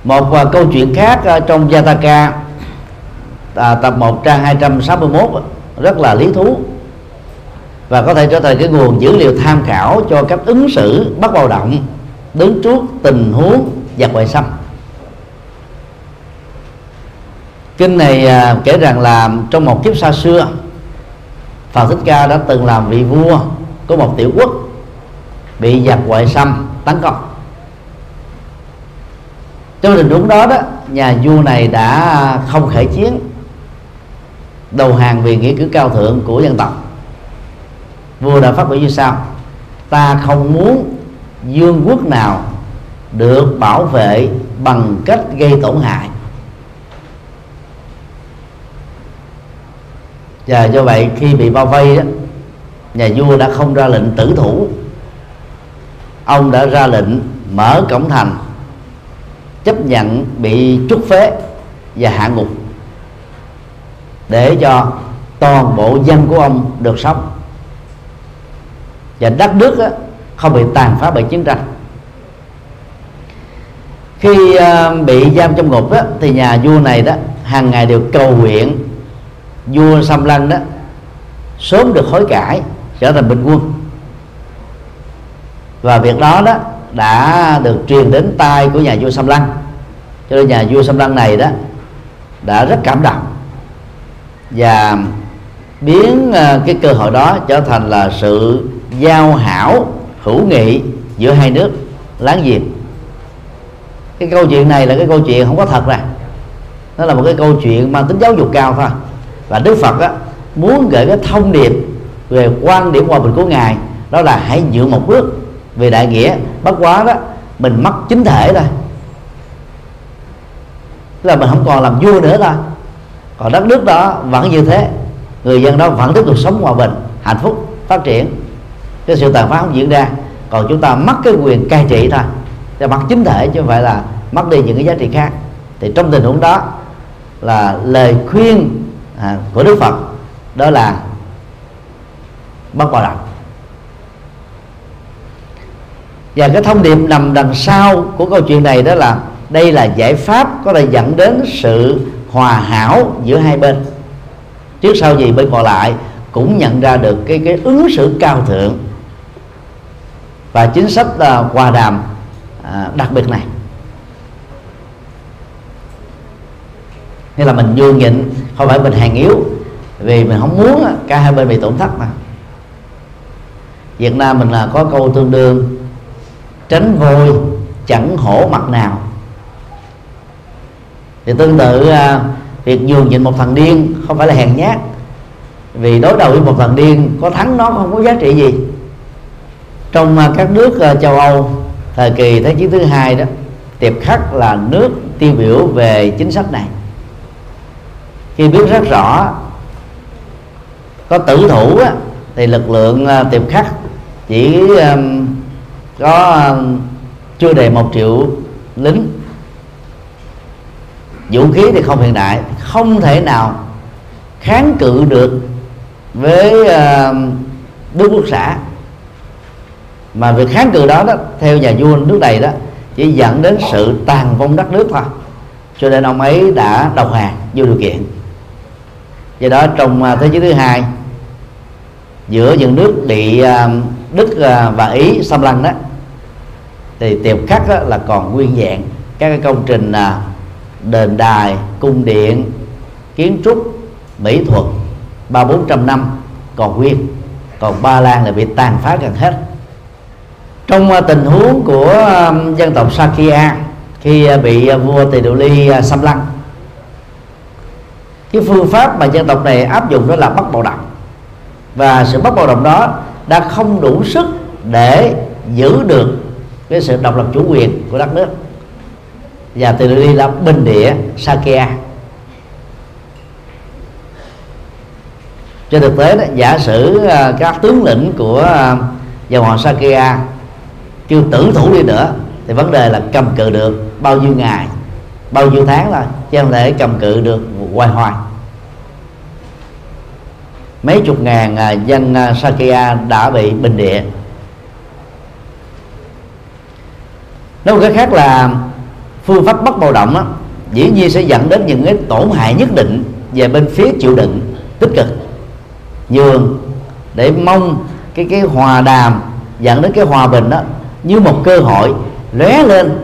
Một à, câu chuyện khác à, trong Jataka à, tập 1 trang 261 rất là lý thú và có thể trở thành cái nguồn dữ liệu tham khảo cho cách ứng xử bắt bạo động, đứng trước tình huống giặc ngoại xâm kinh này à, kể rằng là trong một kiếp xa xưa, Phật Thích Ca đã từng làm vị vua của một tiểu quốc bị giặc ngoại xâm tấn công. Trong tình huống đó đó, nhà vua này đã không khởi chiến, đầu hàng vì nghĩa cử cao thượng của dân tộc vua đã phát biểu như sau. Ta không muốn vương quốc nào được bảo vệ bằng cách gây tổn hại. Và do vậy khi bị bao vây đó, nhà vua đã không ra lệnh tử thủ. Ông đã ra lệnh mở cổng thành chấp nhận bị trút phế và hạ ngục để cho toàn bộ dân của ông được sống và đất nước đó, không bị tàn phá bởi chiến tranh. Khi à, bị giam trong ngục đó, thì nhà vua này đó hàng ngày đều cầu nguyện vua xâm lăng đó sớm được hối cải trở thành bình quân. Và việc đó đó đã được truyền đến tai của nhà vua xâm lăng. Cho nên nhà vua xâm lăng này đó đã rất cảm động và biến à, cái cơ hội đó trở thành là sự giao hảo hữu nghị giữa hai nước láng giềng. Cái câu chuyện này là cái câu chuyện không có thật ra nó là một cái câu chuyện mang tính giáo dục cao thôi. Và đức phật á, muốn gửi cái thông điệp về quan điểm hòa bình của ngài đó là hãy nhượng một bước về đại nghĩa. Bất quá đó mình mất chính thể thôi. Là mình không còn làm vua nữa thôi. Còn đất nước đó vẫn như thế. Người dân đó vẫn tiếp tục sống hòa bình hạnh phúc phát triển cái sự tàn phá không diễn ra. Còn chúng ta mất cái quyền cai trị thôi. Cho mất chính thể chứ không phải là mất đi những cái giá trị khác. Thì trong tình huống đó là lời khuyên à, của đức phật đó là bất bạo động. Và cái thông điệp nằm đằng sau của câu chuyện này đó là đây là giải pháp có thể dẫn đến sự hòa hảo giữa hai bên. Trước sau gì bên còn lại cũng nhận ra được cái cái ứng xử cao thượng và chính sách ờ, hòa đàm ờ, đặc biệt này. Hay là mình nhường nhịn, không phải mình hàng yếu, vì mình không muốn ờ, cả hai bên bị tổn thất mà. Việt Nam mình là có câu tương đương, tránh vôi chẳng hổ mặt nào. Thì tương tự việc nhường nhịn một thằng điên không phải là hèn nhát, vì đối đầu với một thằng điên, có thắng nó không có giá trị gì trong à, các nước à, châu Âu thời kỳ thế chiến thứ hai đó tiệp khắc là nước tiêu biểu về chính sách này. Khi biết rất rõ có tử thủ á, thì lực lượng à, tiệp khắc chỉ um, có um, chưa đầy một triệu lính. Vũ khí thì không hiện đại không thể nào kháng cự được với uh, đức quốc xã mà việc kháng cự đó đó, theo nhà vua nước này đó, chỉ dẫn đến sự tàn vong đất nước thôi. Cho nên ông ấy đã đầu hàng vô điều kiện. Do đó trong à, thế chiến thứ hai, giữa những nước bị à, đức à, và ý xâm lăng đó, thì tiệp khắc đó là còn nguyên dạng các cái công trình đền đài, cung điện, kiến trúc, mỹ thuật, ba bốn trăm năm còn nguyên. Còn ba lan là bị tàn phá gần hết trong à, tình huống của à, dân tộc Sakya khi à, bị vua Tỳ Độ Ly xâm lăng cái phương pháp mà dân tộc này áp dụng đó là bắt bạo động. Và sự bắt bạo động đó đã không đủ sức để giữ được cái sự độc lập chủ quyền của đất nước. Và từ Ly là bình địa Sakya. Trên thực tế đó, giả sử các tướng lĩnh của dòng họ Sakya kêu tử thủ đi nữa thì vấn đề là cầm cự được bao nhiêu ngày bao nhiêu tháng thôi chứ không thể cầm cự được hoài hoài. Mấy chục ngàn à, dân à, Sakya đã bị bình địa. Nói một cái khác là phương pháp bắt bạo động đó, dĩ nhiên sẽ dẫn đến những cái tổn hại nhất định về bên phía chịu đựng tích cực. Nhường để mong cái cái hòa đàm dẫn đến cái hòa bình đó như một cơ hội lóe lên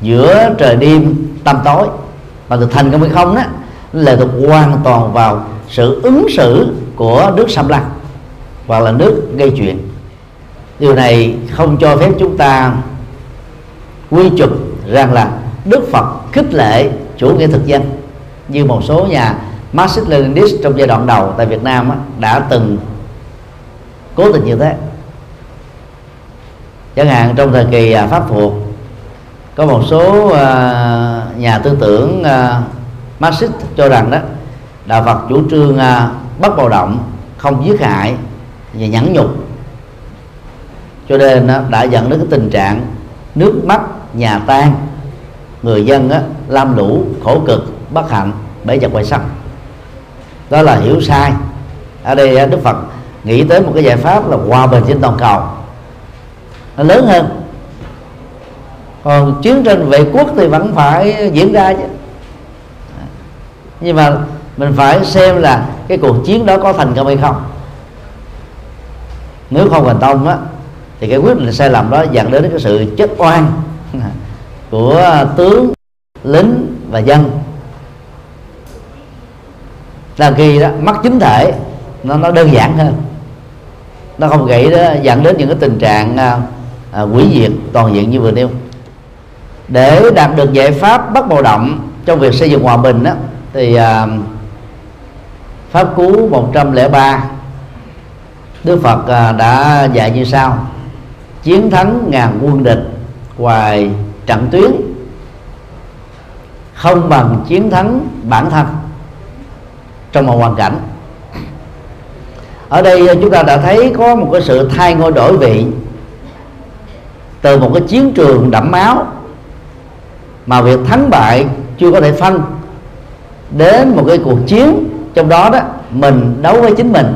giữa trời đêm tăm tối. Mà thực thành công hay không đó lệ thuộc hoàn toàn vào sự ứng xử của nước xâm lăng hoặc là nước gây chuyện. Điều này không cho phép chúng ta quy chụp rằng là Đức Phật khích lệ chủ nghĩa thực dân, như một số nhà Marxist Leninist trong giai đoạn đầu tại Việt Nam đã từng cố tình như thế chẳng hạn trong thời kỳ à, pháp thuộc có một số à, nhà tư tưởng à, Marxist cho rằng đó đạo Phật chủ trương bất bạo động không giết hại và nhẫn nhục. Cho nên đã dẫn đến cái tình trạng nước mắt nhà tan người dân á, lam lũ khổ cực bất hạnh bể chặt quay sắt đó là hiểu sai. Ở đây đức phật nghĩ tới một cái giải pháp là hòa bình trên toàn cầu nó lớn hơn. Còn chiến tranh vệ quốc thì vẫn phải diễn ra chứ. Nhưng mà mình phải xem là cái cuộc chiến đó có thành công hay không. Nếu không thành công á, thì cái quyết định sai lầm đó dẫn đến cái sự chết oan của tướng, lính và dân. Là khi đó mất chính thể, nó nó đơn giản hơn. Nó không gây đó dẫn đến những cái tình trạng à, à, quỷ diệt toàn diện như vừa nêu. Để đạt được giải pháp bất bạo động trong việc xây dựng hòa bình đó, thì à, pháp cú 103 Đức Phật à, đã dạy như sau chiến thắng ngàn quân địch ngoài trận tuyến không bằng chiến thắng bản thân trong một hoàn cảnh. Ở đây à, chúng ta đã thấy có một cái sự thay ngôi đổi vị từ một cái chiến trường đẫm máu mà việc thắng bại chưa có thể phân đến một cái cuộc chiến trong đó đó, mình đấu với chính mình.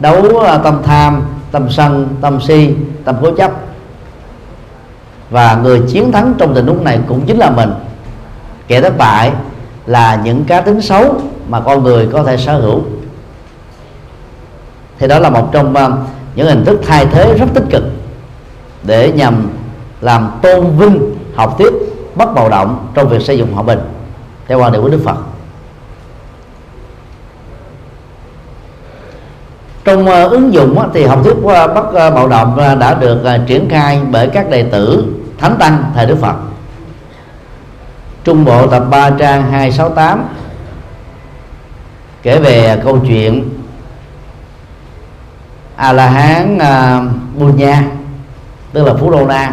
Đấu ờ, tâm tham, tâm sân, tâm si, tâm cố chấp. Và người chiến thắng trong tình huống này cũng chính là mình. Kẻ thất bại là những cá tính xấu mà con người có thể sở hữu. Thì đó là một trong ờ, những hình thức thay thế rất tích cực để nhằm làm tôn vinh học thuyết bất bạo động trong việc xây dựng hòa bình theo quan điểm của Đức Phật. Trong uh, ứng dụng uh, thì học thuyết uh, bất uh, bạo động uh, đã được uh, triển khai bởi các đệ tử thánh tăng thời Đức Phật. Trung Bộ tập 3 trang 268 kể về câu chuyện A La Hán uh, Bunya tức là Phú Đô Na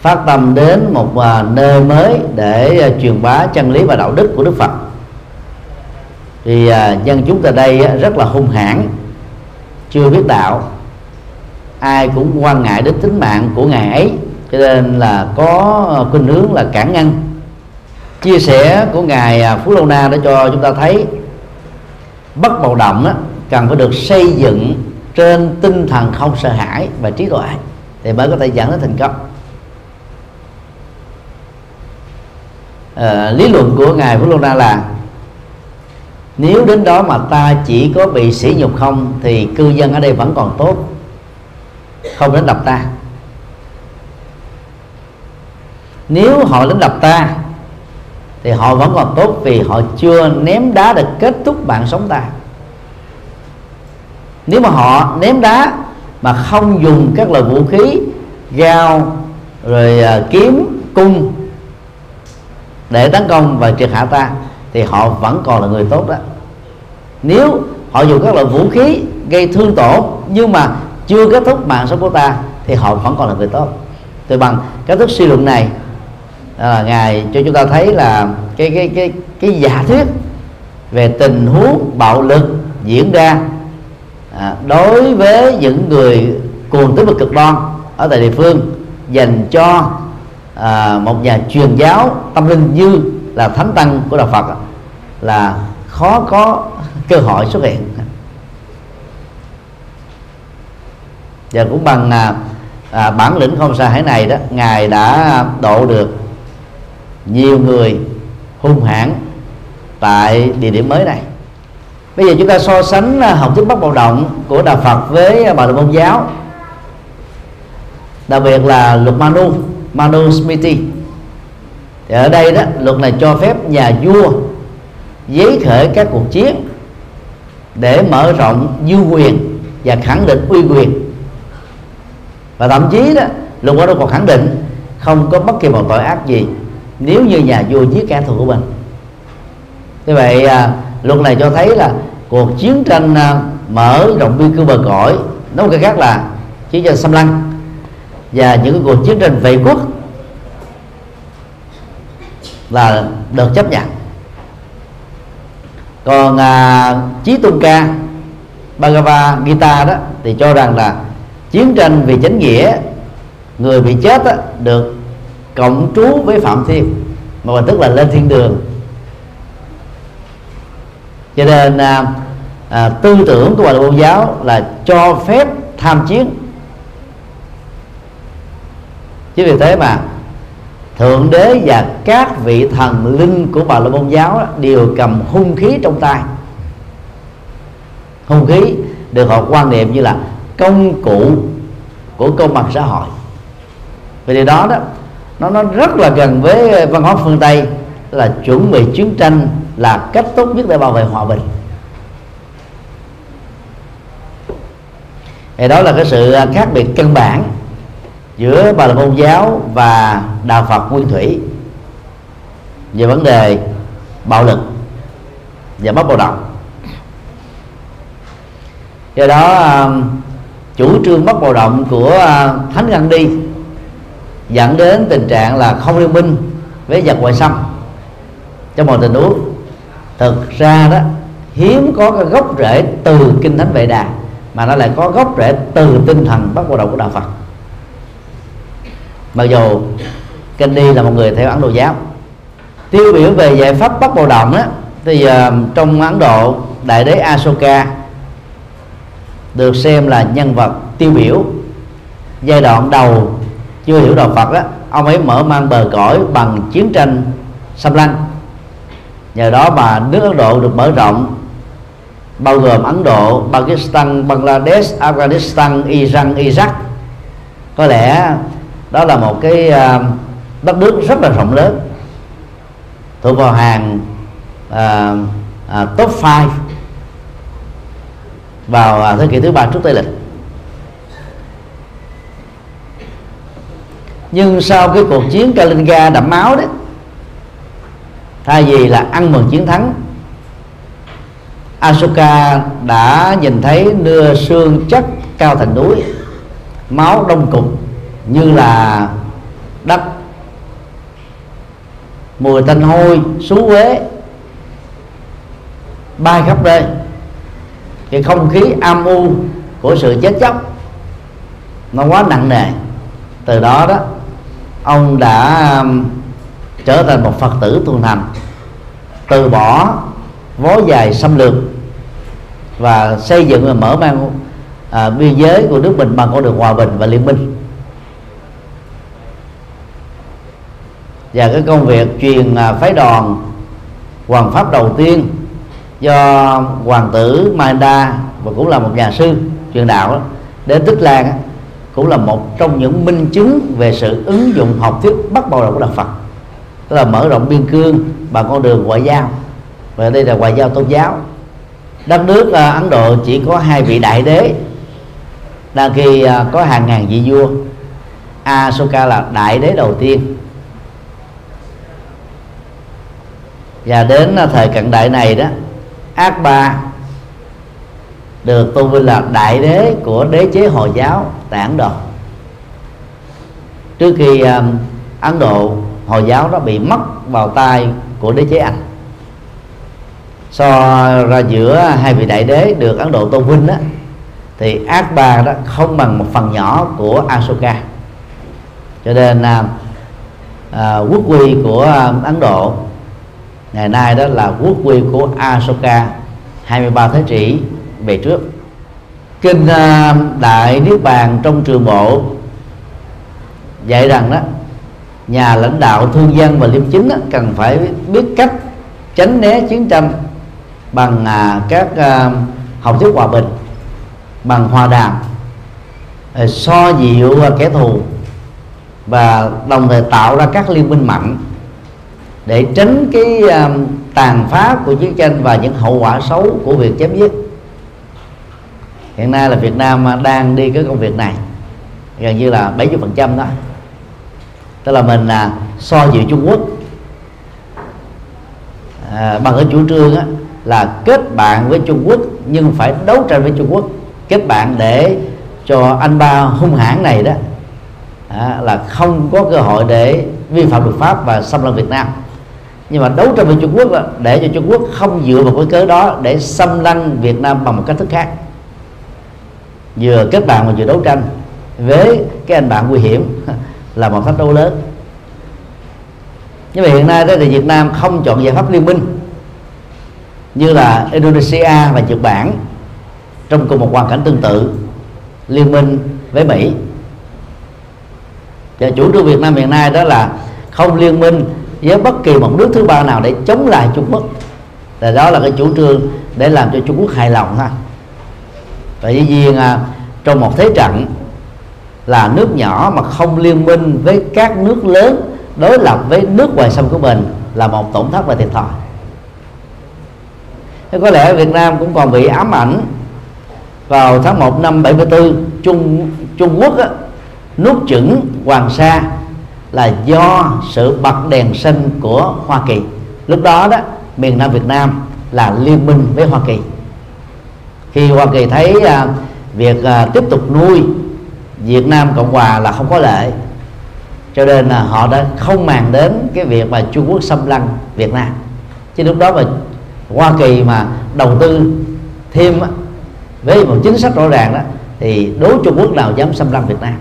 phát tâm đến một à, nơi mới để à, truyền bá chân lý và đạo đức của Đức Phật. Thì à, dân chúng tại đây rất là hung hãn, chưa biết đạo. Ai cũng quan ngại đến tính mạng của ngài ấy. Cho nên là có khuynh hướng là cản ngăn. Chia sẻ của ngài Phú Lâu Na để cho chúng ta thấy bất bạo động cần phải được xây dựng trên tinh thần không sợ hãi và trí tuệ thì mới có thể dẫn đến thành công. À, lý luận của ngài Phú Lâu Na là nếu đến đó mà ta chỉ có bị sỉ nhục không thì cư dân ở đây vẫn còn tốt không đến đập ta. Nếu họ đến đập ta thì họ vẫn còn tốt vì họ chưa ném đá để kết thúc bạn sống ta nếu mà họ ném đá mà không dùng các loại vũ khí gao rồi à, kiếm cung để tấn công và triệt hạ ta thì họ vẫn còn là người tốt đó. Nếu họ dùng các loại vũ khí gây thương tổn nhưng mà chưa kết thúc mạng sống của ta thì họ vẫn còn là người tốt. Từ bằng kết thúc suy luận này là ngài cho chúng ta thấy là cái cái cái cái giả thuyết về tình huống bạo lực diễn ra à, đối với những người cuồng tín bậc cực đoan ở tại địa phương dành cho à, một nhà truyền giáo tâm linh như là thánh tăng của đạo Phật là khó có cơ hội xuất hiện. Và cũng bằng à, à, bản lĩnh không sa hãy này đó ngài đã độ được nhiều người hung hãn tại địa điểm mới này bây giờ chúng ta so sánh à, học thuyết bất bạo động của đạo Phật với à, bà la môn giáo. Đặc biệt là luật Manu Manu Smriti. Thì ở đây đó luật này cho phép nhà vua giấy khởi các cuộc chiến để mở rộng dư quyền và khẳng định uy quyền. Và thậm chí đó luật đó còn khẳng định không có bất kỳ một tội ác gì nếu như nhà vua giết kẻ thù của mình. Như vậy à, luật này cho thấy là cuộc chiến tranh à, mở rộng biên cương bờ cõi nói một cái khác là chiến tranh xâm lăng và những cuộc chiến tranh vệ quốc là được chấp nhận. Còn à, chí tôn ca Bhagavad Gita đó thì cho rằng là chiến tranh vì chánh nghĩa người bị chết đó, được cộng trú với phạm thiên mà tức là lên thiên đường cho nên à, à, tư tưởng của Bà la môn giáo là cho phép tham chiến. Chính vì thế mà thượng đế và các vị thần linh của bà la môn giáo đều cầm hung khí trong tay. Hung khí được họ quan niệm như là công cụ của công bằng xã hội. Vì điều đó đó nó nó rất là gần với văn hóa phương tây là chuẩn bị chiến tranh là cách tốt nhất để bảo vệ hòa bình. Thì đó là cái sự khác biệt căn bản giữa bà la môn giáo và đạo phật nguyên thủy về vấn đề bạo lực và bất bạo động. Do đó um, chủ trương bất bạo động của uh, thánh ngăn đi dẫn đến tình trạng là không liên minh với giặc ngoại xâm trong một tình huống thực ra đó hiếm có cái gốc rễ từ kinh thánh vệ đà mà nó lại có gốc rễ từ tinh thần bất đầu của đạo phật. Mặc dù Gandhi là một người theo Ấn Độ giáo tiêu biểu về giải pháp bất bầu động đó thì uh, trong Ấn Độ đại đế Asoka được xem là nhân vật tiêu biểu giai đoạn đầu chưa hiểu đạo Phật đó. Ông ấy mở mang bờ cõi bằng chiến tranh xâm lăng nhờ đó mà nước Ấn Độ được mở rộng bao gồm Ấn Độ, Pakistan, Bangladesh, Afghanistan, Iran, Iraq. Có lẽ đó là một cái à, đất nước rất là rộng lớn thuộc vào hàng à, à, top 5 vào à, thế kỷ thứ ba trước tây lịch. Nhưng sau cái cuộc chiến Kalinga đẫm máu đấy thay vì là ăn mừng chiến thắng, Asuka đã nhìn thấy nưa xương chất cao thành núi, máu đông cục như là đất mùi tanh hôi, xú quế bay khắp nơi. Cái không khí âm u của sự chết chóc nó quá nặng nề. Từ đó đó, ông đã trở thành một phật tử tuần hành. Từ bỏ vó dài xâm lược và xây dựng và mở mang à, biên giới của nước mình bằng con đường hòa bình và liên minh. Và cái công việc truyền à, phái đoàn hoàng pháp đầu tiên do hoàng tử Manda và cũng là một nhà sư truyền đạo đó, đến Tích Lan cũng là một trong những minh chứng về sự ứng dụng học thuyết bắt đầu của đạo Phật tức là mở rộng biên cương bằng con đường ngoại giao. Và đây là ngoại giao tôn giáo. Đất nước à, Ấn Độ chỉ có hai vị đại đế. Đang khi à, có hàng ngàn vị vua. Asoka là đại đế đầu tiên. Và đến à, thời cận đại này đó Akbar được tôn vinh là đại đế của đế chế hồi giáo tại Ấn Độ. Trước khi um, Ấn Độ hồi giáo đó bị mất vào tay của đế chế Anh. So ra giữa hai vị đại đế được Ấn Độ tôn vinh đó thì Akbar đó không bằng một phần nhỏ của Asoka cho nên à, à, quốc quy của Ấn Độ ngày nay đó là quốc quy của Asoka 23 thế kỷ về trước. Kinh à, đại niết bàn trong trường bộ dạy rằng đó nhà lãnh đạo thương dân và liêm chính cần phải biết cách tránh né chiến tranh bằng à, các à, học thuyết hòa bình, bằng hòa đàm à, so dịu kẻ thù và đồng thời tạo ra các liên minh mạnh để tránh cái tàn phá của chiến tranh và những hậu quả xấu của việc chém giết. Hiện nay là Việt Nam đang đi cái công việc này, gần như là 70 phần trăm đó tức là mình là so dịu Trung Quốc. À, bằng cái chủ trương á, là kết bạn với Trung Quốc nhưng phải đấu tranh với Trung Quốc. Kết bạn để cho anh ba hung hãn này đó à, là không có cơ hội để vi phạm luật pháp và xâm lăng Việt Nam. Nhưng mà đấu tranh với Trung Quốc là để cho Trung Quốc không dựa vào cái cớ đó để xâm lăng Việt Nam bằng một cách thức khác. Vừa kết bạn mà vừa đấu tranh với cái anh bạn nguy hiểm là một thách đố lớn. Nhưng mà hiện nay đó thì Việt Nam không chọn giải pháp liên minh như là Indonesia và Nhật Bản trong cùng một hoàn cảnh tương tự liên minh với Mỹ. Và chủ trương Việt Nam hiện nay đó là không liên minh với bất kỳ một nước thứ ba nào để chống lại Trung Quốc. Là đó là cái chủ trương để làm cho Trung Quốc hài lòng ha. Tại vì à, trong một thế trận là nước nhỏ mà không liên minh với các nước lớn đối lập với nước ngoài sông của mình là một tổn thất và thiệt thòi. Thế có lẽ Việt Nam cũng còn bị ám ảnh vào tháng 1 năm 74 Trung Trung Quốc á, nút chửng Hoàng Sa là do sự bật đèn xanh của Hoa Kỳ. Lúc đó đó miền Nam Việt Nam là liên minh với Hoa Kỳ. Khi Hoa Kỳ thấy à, việc à, tiếp tục nuôi Việt Nam Cộng Hòa là không có lệ. Cho nên là họ đã không màng đến cái việc mà Trung Quốc xâm lăng Việt Nam. Chứ lúc đó mà Hoa Kỳ mà đầu tư thêm với một chính sách rõ ràng đó thì đối Trung Quốc nào dám xâm lăng Việt Nam?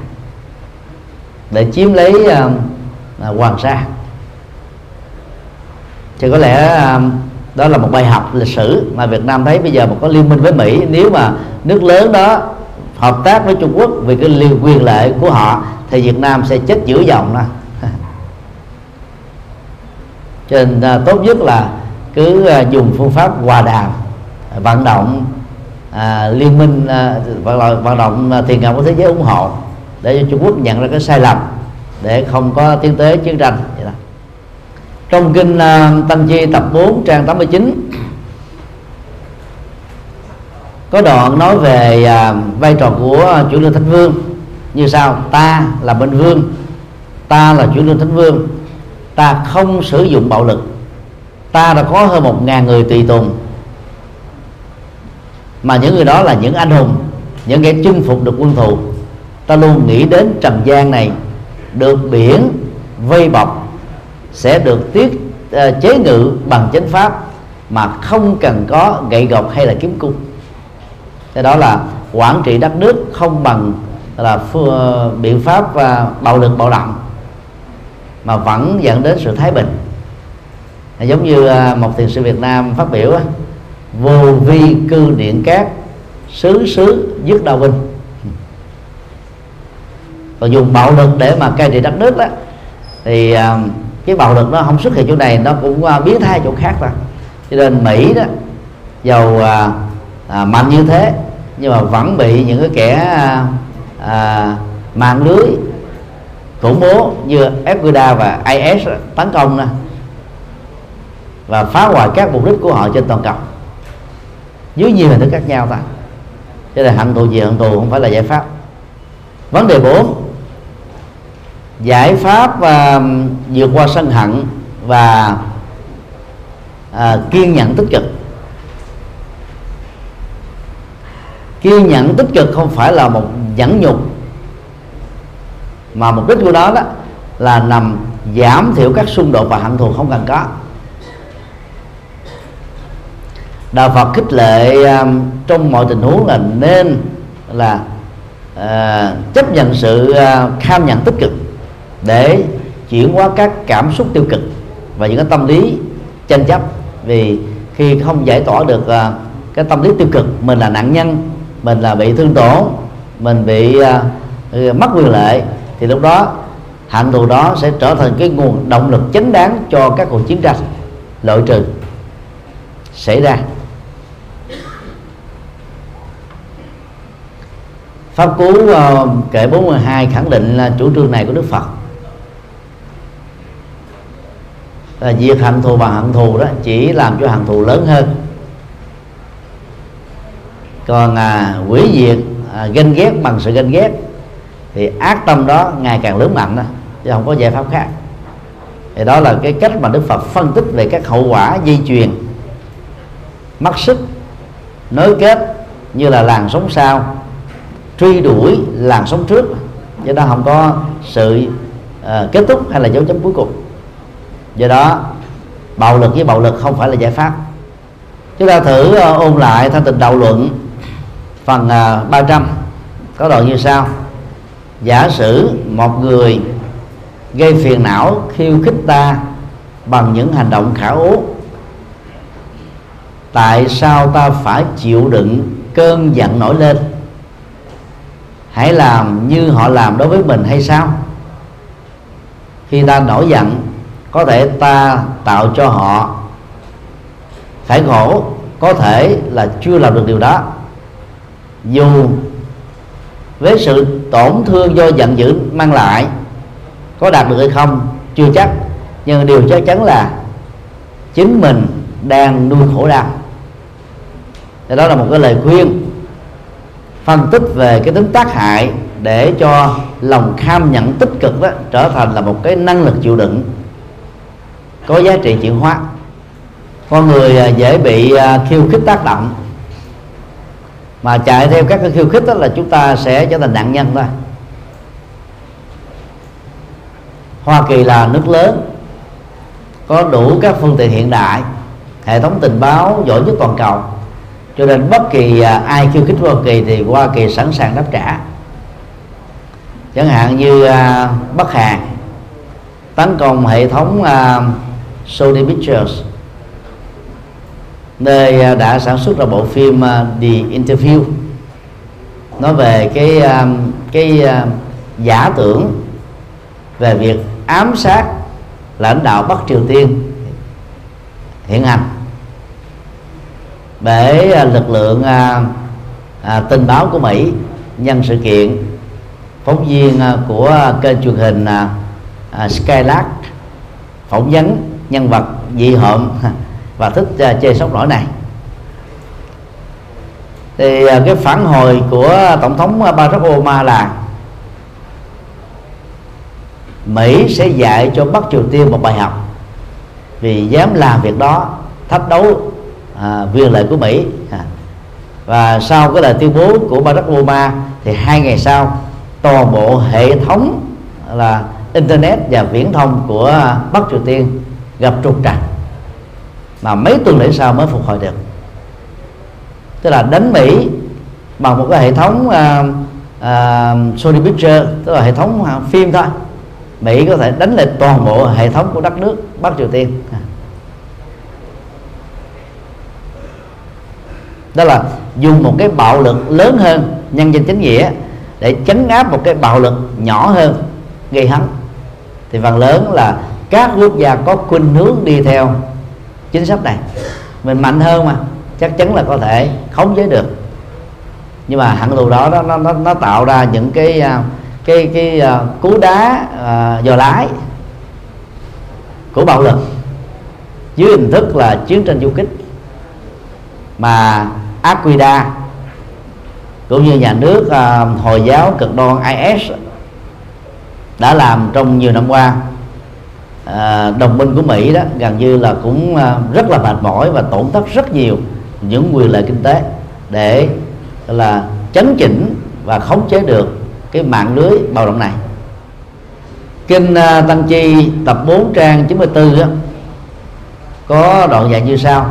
Để chiếm lấy uh, Hoàng Sa. Thì có lẽ uh, đó là một bài học lịch sử mà Việt Nam thấy bây giờ mà có liên minh với Mỹ. Nếu mà nước lớn đó hợp tác với Trung Quốc vì cái liên quyền lợi của họ thì Việt Nam sẽ chết giữa dòng đó cho nên à, tốt nhất là cứ à, dùng phương pháp hòa đàm vận động à, liên minh à, vận, vận động à, tiền ngầm của thế giới ủng hộ để cho Trung Quốc nhận ra cái sai lầm để không có tiến tới chiến tranh vậy đó. Trong kinh à, Tăng Chi tập 4 trang 89 có đoạn nói về à, vai trò của chủ lương thánh vương. Như sau ta là bên vương ta là chủ lương thánh vương. Ta không sử dụng bạo lực. Ta đã có hơn một ngàn người tùy tùng. Mà những người đó là những anh hùng những kẻ chinh phục được quân thù. Ta luôn nghĩ đến trần gian này được biển vây bọc sẽ được tiết uh, chế ngự bằng chánh pháp mà không cần có gậy gộc hay là kiếm cung cái đó là quản trị đất nước không bằng là phương, ờ, biện pháp uh, bạo lực bạo động mà vẫn dẫn đến sự thái bình. Giống như uh, một thiền sư Việt Nam phát biểu vô vi cư điện cát xứ xứ dứt đau binh. Còn dùng bạo lực để mà cai trị đất nước đó thì cái bạo lực nó không xuất hiện chỗ này nó cũng biến thay chỗ khác ra cho nên mỹ đó giàu à, mạnh như thế nhưng mà vẫn bị những cái kẻ à, à mạng lưới khủng bố như Al-Qaeda và IS tấn công nè và phá hoại các mục đích của họ trên toàn cầu. Dưới nhiều hình thức khác nhau ta. Cho nên hận thù gì hận thù không phải là giải pháp. Vấn đề 4 giải pháp uh, vượt qua sân hận và à, kiên nhẫn tích cực. Kiên nhẫn tích cực không phải là một nhẫn nhục mà mục đích của đó đó là nằm giảm thiểu các xung đột và hận thù không cần có. Đạo phật khích lệ um, trong mọi tình huống là nên là uh, chấp nhận sự uh, kham nhận tích cực để chuyển hóa các cảm xúc tiêu cực và những cái tâm lý tranh chấp. Vì khi không giải tỏa được uh, cái tâm lý tiêu cực mình là nạn nhân mình là bị thương tổn mình bị uh, mất quyền lợi thì lúc đó hạnh thù đó sẽ trở thành cái nguồn động lực chính đáng cho các cuộc chiến tranh loại trừ xảy ra. Pháp Cú uh, kệ 42 khẳng định là chủ trương này của Đức Phật. Là việc hận thù bằng hận thù đó chỉ làm cho hận thù lớn hơn còn à, quỷ diệt à, ganh ghét bằng sự ganh ghét thì ác tâm đó ngày càng lớn mạnh đó chứ không có giải pháp khác. Thì đó là cái cách mà Đức Phật phân tích về các hậu quả di truyền mất sức nối kết như là làn sóng sau truy đuổi làn sóng trước. Do đó không có sự uh, kết thúc hay là dấu chấm cuối cùng. Do đó bạo lực với bạo lực không phải là giải pháp. Chúng ta thử uh, ôn lại thanh tịnh đầu luận phần à, uh, 300 có đoạn như sau. Giả sử một người gây phiền não khiêu khích ta bằng những hành động khả ố tại sao ta phải chịu đựng cơn giận nổi lên? Hãy làm như họ làm đối với mình hay sao? Khi ta nổi giận có thể ta tạo cho họ phải khổ có thể là chưa làm được điều đó dù với sự tổn thương do giận dữ mang lại có đạt được hay không, chưa chắc. Nhưng điều chắc chắn là chính mình đang nuôi khổ đau. Đó là một cái lời khuyên, phân tích về cái tính tác hại để cho lòng kham nhận tích cực đó trở thành là một cái năng lực chịu đựng, có giá trị chuyển hóa. Con người à, dễ bị à, khiêu khích tác động mà chạy theo các cái khiêu khích đó là chúng ta sẽ trở thành nạn nhân thôi. Hoa Kỳ là nước lớn, có đủ các phương tiện hiện đại, hệ thống tình báo, giỏi nhất toàn cầu. Cho nên bất kỳ à, ai khiêu khích Hoa Kỳ thì Hoa Kỳ sẵn sàng đáp trả. Chẳng hạn như à, Bắc Hàn tấn công hệ thống à, Sony Pictures nơi à, đã sản xuất ra bộ phim à, The Interview. Nói về cái à, cái giả tưởng về việc ám sát lãnh đạo Bắc Triều Tiên hiện hành để lực lượng à, à, tình báo của Mỹ nhân sự kiện phóng viên à, của kênh truyền hình à, à, Skylark phỏng vấn nhân vật dị hợm. và thích uh, à, chơi sóc nổi này. Thì uh, cái phản hồi của tổng thống Barack Obama là Mỹ sẽ dạy cho Bắc Triều Tiên một bài học. Vì dám làm việc đó thách đấu à, quyền lợi của Mỹ. À. và sau cái lời tuyên bố của Barack Obama thì hai ngày sau toàn bộ hệ thống là internet và viễn thông của Bắc Triều Tiên gặp trục trặc mà mấy tuần lễ sau mới phục hồi được. Tức là đánh Mỹ bằng một cái hệ thống uh, uh, Sony Picture tức là hệ thống uh, phim thôi. Mỹ có thể đánh lại toàn bộ hệ thống của đất nước Bắc Triều Tiên. Đó là dùng một cái bạo lực lớn hơn nhân dân chính nghĩa để chấn áp một cái bạo lực nhỏ hơn gây hấn thì phần lớn là các quốc gia có khuynh hướng đi theo chính sách này. Mình mạnh hơn mà chắc chắn là có thể khống chế được. Nhưng mà hẳn thù đó nó nó nó tạo ra những cái à, cái cái uh, cú đá uh, dò lái của bạo lực dưới hình thức là chiến tranh du kích mà Aquida cũng như nhà nước uh, hồi giáo cực đoan IS đã làm trong nhiều năm qua à, đồng minh của Mỹ đó gần như là cũng à, rất là mệt mỏi và tổn thất rất nhiều những quyền lợi kinh tế để là chấn chỉnh và khống chế được cái mạng lưới bạo động này. Kinh à, tăng chi tập 4 trang 94 á, có đoạn dạy như sau.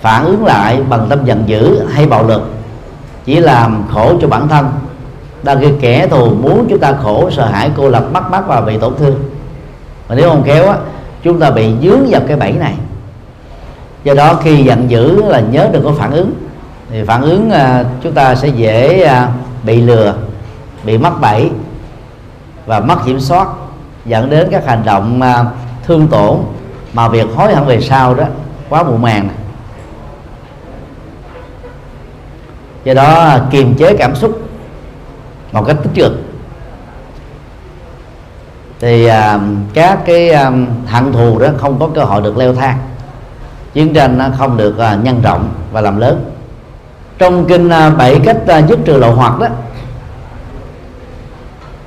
Phản ứng lại bằng tâm giận dữ hay bạo lực chỉ làm khổ cho bản thân. Đang khi kẻ thù muốn chúng ta khổ sợ hãi cô lập mắc mắc và bị tổn thương mà nếu không khéo á chúng ta bị dướng vào cái bẫy này. Do đó khi giận dữ là nhớ đừng có phản ứng. Thì phản ứng à, chúng ta sẽ dễ à, bị lừa bị mắc bẫy và mất kiểm soát dẫn đến các hành động à, thương tổn mà việc hối hận về sau đó quá muộn màng này. do đó à, kiềm chế cảm xúc một cách tích cực thì à, các cái à, hận thù đó không có cơ hội được leo thang. Chiến tranh nó không được à, nhân rộng và làm lớn. Trong kinh à, bảy cách à, dứt trừ lậu hoặc đó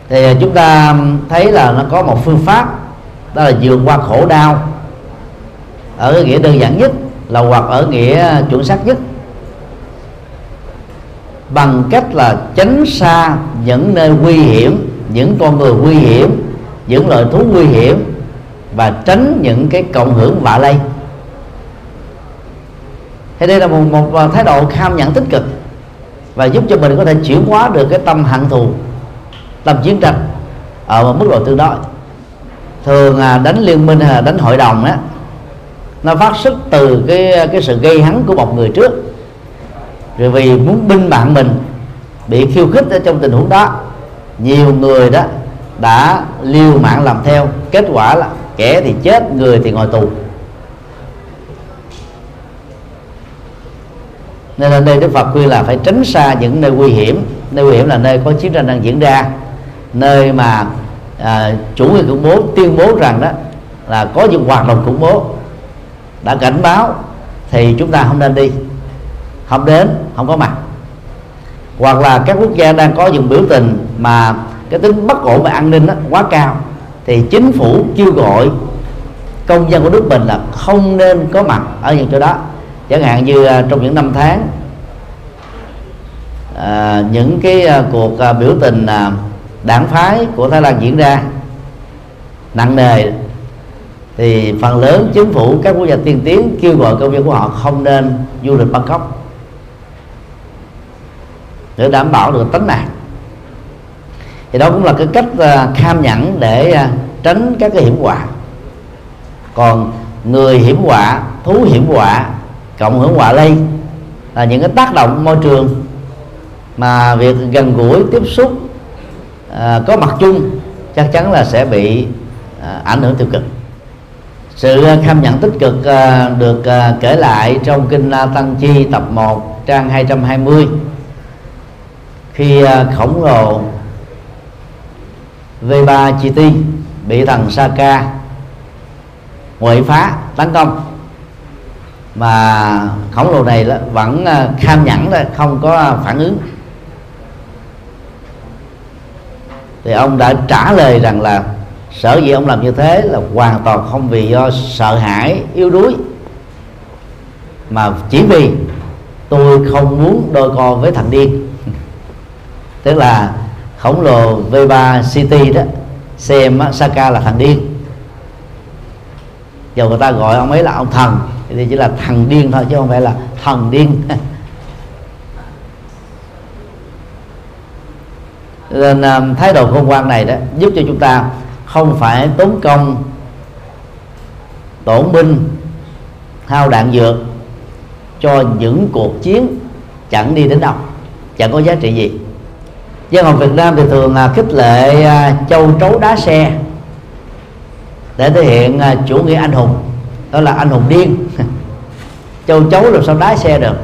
thì à, chúng ta thấy là nó có một phương pháp đó là vượt qua khổ đau ở nghĩa đơn giản nhất là hoặc ở nghĩa chuẩn xác nhất. Bằng cách là tránh xa những nơi nguy hiểm những con người nguy hiểm những loài thú nguy hiểm và tránh những cái cộng hưởng vạ lây. Thì đây là một, một thái độ kham nhẫn tích cực và giúp cho mình có thể chuyển hóa được cái tâm hận thù tâm chiến tranh ở một mức độ tương đối. Thường à, đánh liên minh hay là đánh hội đồng á nó phát xuất từ cái cái sự gây hấn của một người trước. Rồi vì muốn binh bạn mình bị khiêu khích ở trong tình huống đó nhiều người đó đã liều mạng làm theo. Kết quả là kẻ thì chết người thì ngồi tù. Nên là đây Đức Phật khuyên là phải tránh xa những nơi nguy hiểm. Nơi nguy hiểm là nơi có chiến tranh đang diễn ra. Nơi mà à, chủ nghĩa khủng bố tuyên bố rằng đó là có những hoạt động khủng bố. Đã cảnh báo thì chúng ta không nên đi. Không đến không có mặt. Hoặc là các quốc gia đang có những biểu tình mà cái tính bất ổn về an ninh đó, quá cao. Thì chính phủ kêu gọi công dân của nước mình là không nên có mặt ở những chỗ đó. Chẳng hạn như à, trong những năm tháng à, những cái à, cuộc à, biểu tình à, đảng phái của Thái Lan diễn ra nặng nề thì phần lớn chính phủ các quốc gia tiên tiến kêu gọi công dân của họ không nên du lịch Bangkok để đảm bảo được tính mạng thì đó cũng là cái cách uh, kham nhẫn để uh, tránh các cái hiểm họa. Còn người hiểm họa thú hiểm họa cộng hưởng họa lây là những cái tác động môi trường mà việc gần gũi tiếp xúc uh, có mặt chung chắc chắn là sẽ bị uh, ảnh hưởng tiêu cực. Sự kham nhận tích cực uh, được uh, kể lại trong kinh La Tăng Chi tập 1 trang 220 khi uh, khổng lồ V3 Chi Ti bị thằng Saka. Ngoại phá tấn công. Mà khổng lồ này vẫn ờ, kham nhẫn không có phản ứng. Thì ông đã trả lời rằng là sở dĩ ông làm như thế là hoàn toàn không vì do sợ hãi, yếu đuối. Mà chỉ vì tôi không muốn đôi co với thằng điên. Tức là khổng lồ V3 City đó, xem Saka là thằng điên. Giờ người ta gọi ông ấy là ông thần, thì chỉ là thằng điên thôi, chứ không phải là thần điên. Nên à, thái độ khôn ngoan này đó giúp cho chúng ta không phải tốn công, tổn binh, hao đạn dược cho những cuộc chiến chẳng đi đến đâu. Chẳng có giá trị gì dân học Việt Nam thì thường à, khích lệ à, châu trấu đá xe để thể hiện à, chủ nghĩa anh hùng đó là anh hùng điên. Châu chấu làm sao đá xe được?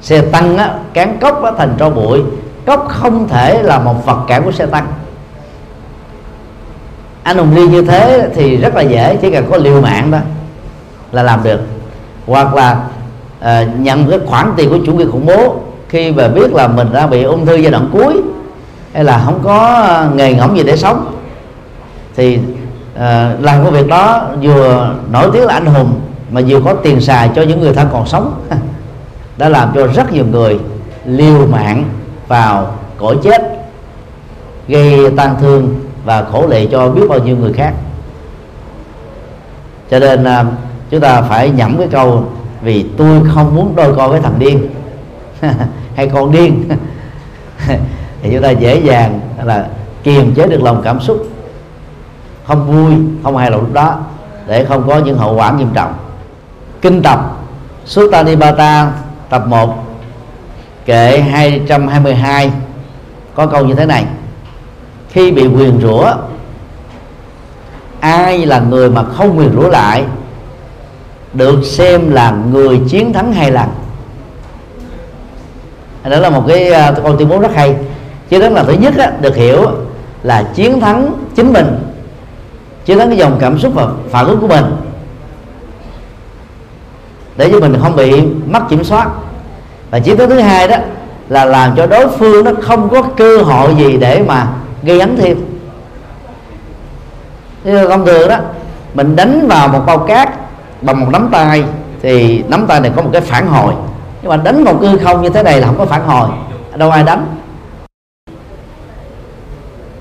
Xe tăng á, cán cốc á, thành tro bụi. Cốc không thể là một vật cản của xe tăng. Anh hùng điên như thế thì rất là dễ chỉ cần có liều mạng đó là làm được. Hoặc là uh, nhận cái khoản tiền của chủ nghĩa khủng bố khi mà biết là mình đã bị ung thư giai đoạn cuối hay là không có ờ, nghề ngỗng gì để sống thì à, làm công việc đó vừa nổi tiếng là anh hùng mà vừa có tiền xài cho những người thân còn sống đã làm cho rất nhiều người liều mạng vào cõi chết gây tan thương và khổ lệ cho biết bao nhiêu người khác. Cho nên à, chúng ta phải nhẩm cái câu vì tôi không muốn đôi co với thằng điên. hay con điên. Thì chúng ta dễ dàng là kiềm chế được lòng cảm xúc. Không vui, không hài lòng lúc đó, để không có những hậu quả nghiêm trọng. Kinh tập Suttanipata tập 1 kệ 222 có câu như thế này. Khi bị quyền rủa, ai là người mà không quyền rủa lại, được xem là người chiến thắng hai lần đó là một cái uh, câu tuyên bố rất hay. Chiến thắng là thứ nhất á, được hiểu là chiến thắng chính mình. Chiến thắng cái dòng cảm xúc và phản ứng của mình. Để cho mình không bị mất kiểm soát. Và chiến thắng thứ hai đó là làm cho đối phương nó không có cơ hội gì để mà gây ấn thêm. Thế thông thường đó mình đánh vào một bao cát bằng một nắm tay thì nắm tay này có một cái phản hồi nhưng mà đánh một cư không như thế này là không có phản hồi. Đâu ai đánh?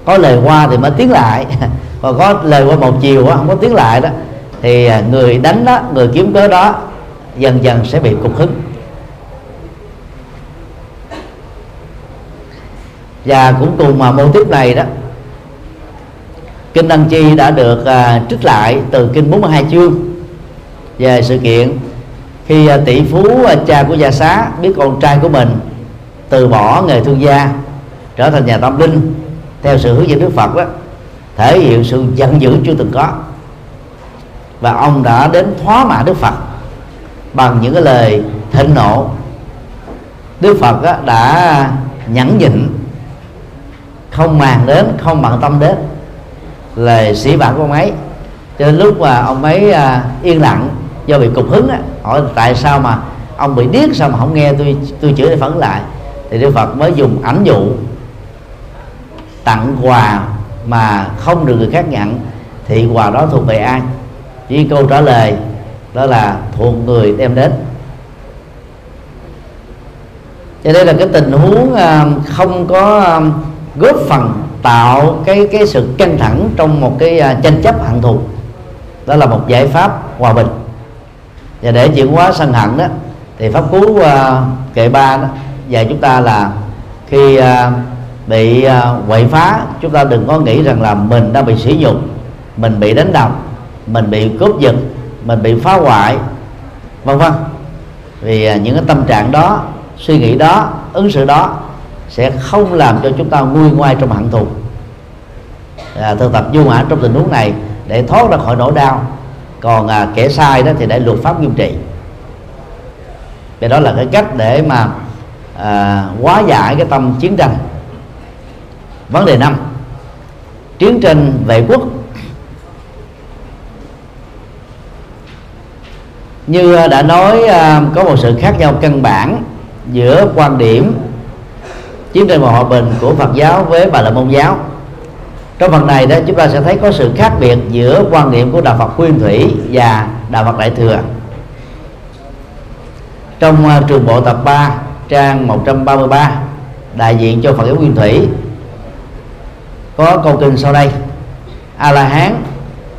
Có lời qua thì mới tiến lại. Còn có lời qua một chiều đó, không có tiến lại đó. Thì à, người đánh đó người kiếm cớ đó dần dần sẽ bị cục hứng. Và cũng cùng mà mô tiếp này đó kinh đăng chi đã được à, trích lại từ kinh 42 chương về sự kiện khi à, tỷ phú à, cha của gia xá biết con trai của mình từ bỏ nghề thương gia, trở thành nhà tâm linh, theo sự hướng dẫn Đức Phật đó, thể hiện sự giận dữ chưa từng có. Và ông đã đến thóa mạ Đức Phật bằng những cái lời thịnh nộ. Đức Phật đó đã nhẫn nhịn, không màng đến, không bận tâm đến lời sĩ vả của ông ấy. Cho đến lúc mà ông ấy à, yên lặng do bị cục hứng á, hỏi tại sao mà ông bị điếc sao mà không nghe tôi tôi chửi để phản lại. Thì Đức Phật mới dùng ảnh dụ tặng quà mà không được người khác nhận thì quà đó thuộc về ai? Chỉ câu trả lời đó là thuộc người đem đến. Cho đây là cái tình huống à, không có à, góp phần tạo cái cái sự căng thẳng trong một cái à, tranh chấp hận thù. Đó là một giải pháp hòa bình và để chuyển hóa sân hận đó thì pháp cú uh, kệ ba đó dạy chúng ta là khi uh, bị uh, quậy phá chúng ta đừng có nghĩ rằng là mình đang bị sỉ nhục mình bị đánh đập mình bị cướp giật mình bị phá hoại vân vân. Vì uh, những cái tâm trạng đó suy nghĩ đó ứng xử đó sẽ không làm cho chúng ta nguôi ngoai trong hận thù. À, thực tập du hỏa trong tình huống này để thoát ra khỏi nỗi đau còn à, kẻ sai đó thì để luật pháp nghiêm trị. Vì đó là cái cách để mà à, hóa giải cái tâm chiến tranh. Vấn đề năm chiến tranh vệ quốc. Như đã nói à, có một sự khác nhau căn bản giữa quan điểm chiến tranh và hòa bình của Phật giáo với Bà La Môn giáo trong phần này đó chúng ta sẽ thấy có sự khác biệt giữa quan niệm của đạo Phật Nguyên Thủy và đạo Phật Đại thừa. Trong uh, trường bộ tập 3 trang 133 đại diện cho Phật giáo Nguyên Thủy có câu kinh sau đây. A La Hán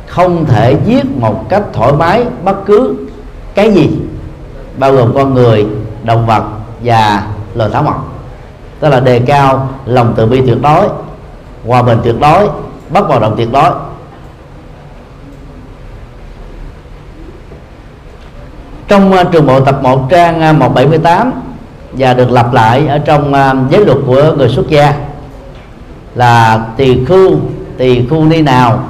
không thể giết một cách thoải mái bất cứ cái gì bao gồm con người động vật và loài thảo mộc. Tức là đề cao lòng từ bi tuyệt đối hòa bình tuyệt đối bất bạo động tuyệt đối. Trong uh, trường bộ tập 1 trang à, uh, 178 và được lặp lại ở trong uh, giới luật của người xuất gia là tỳ khu tỳ khu ni nào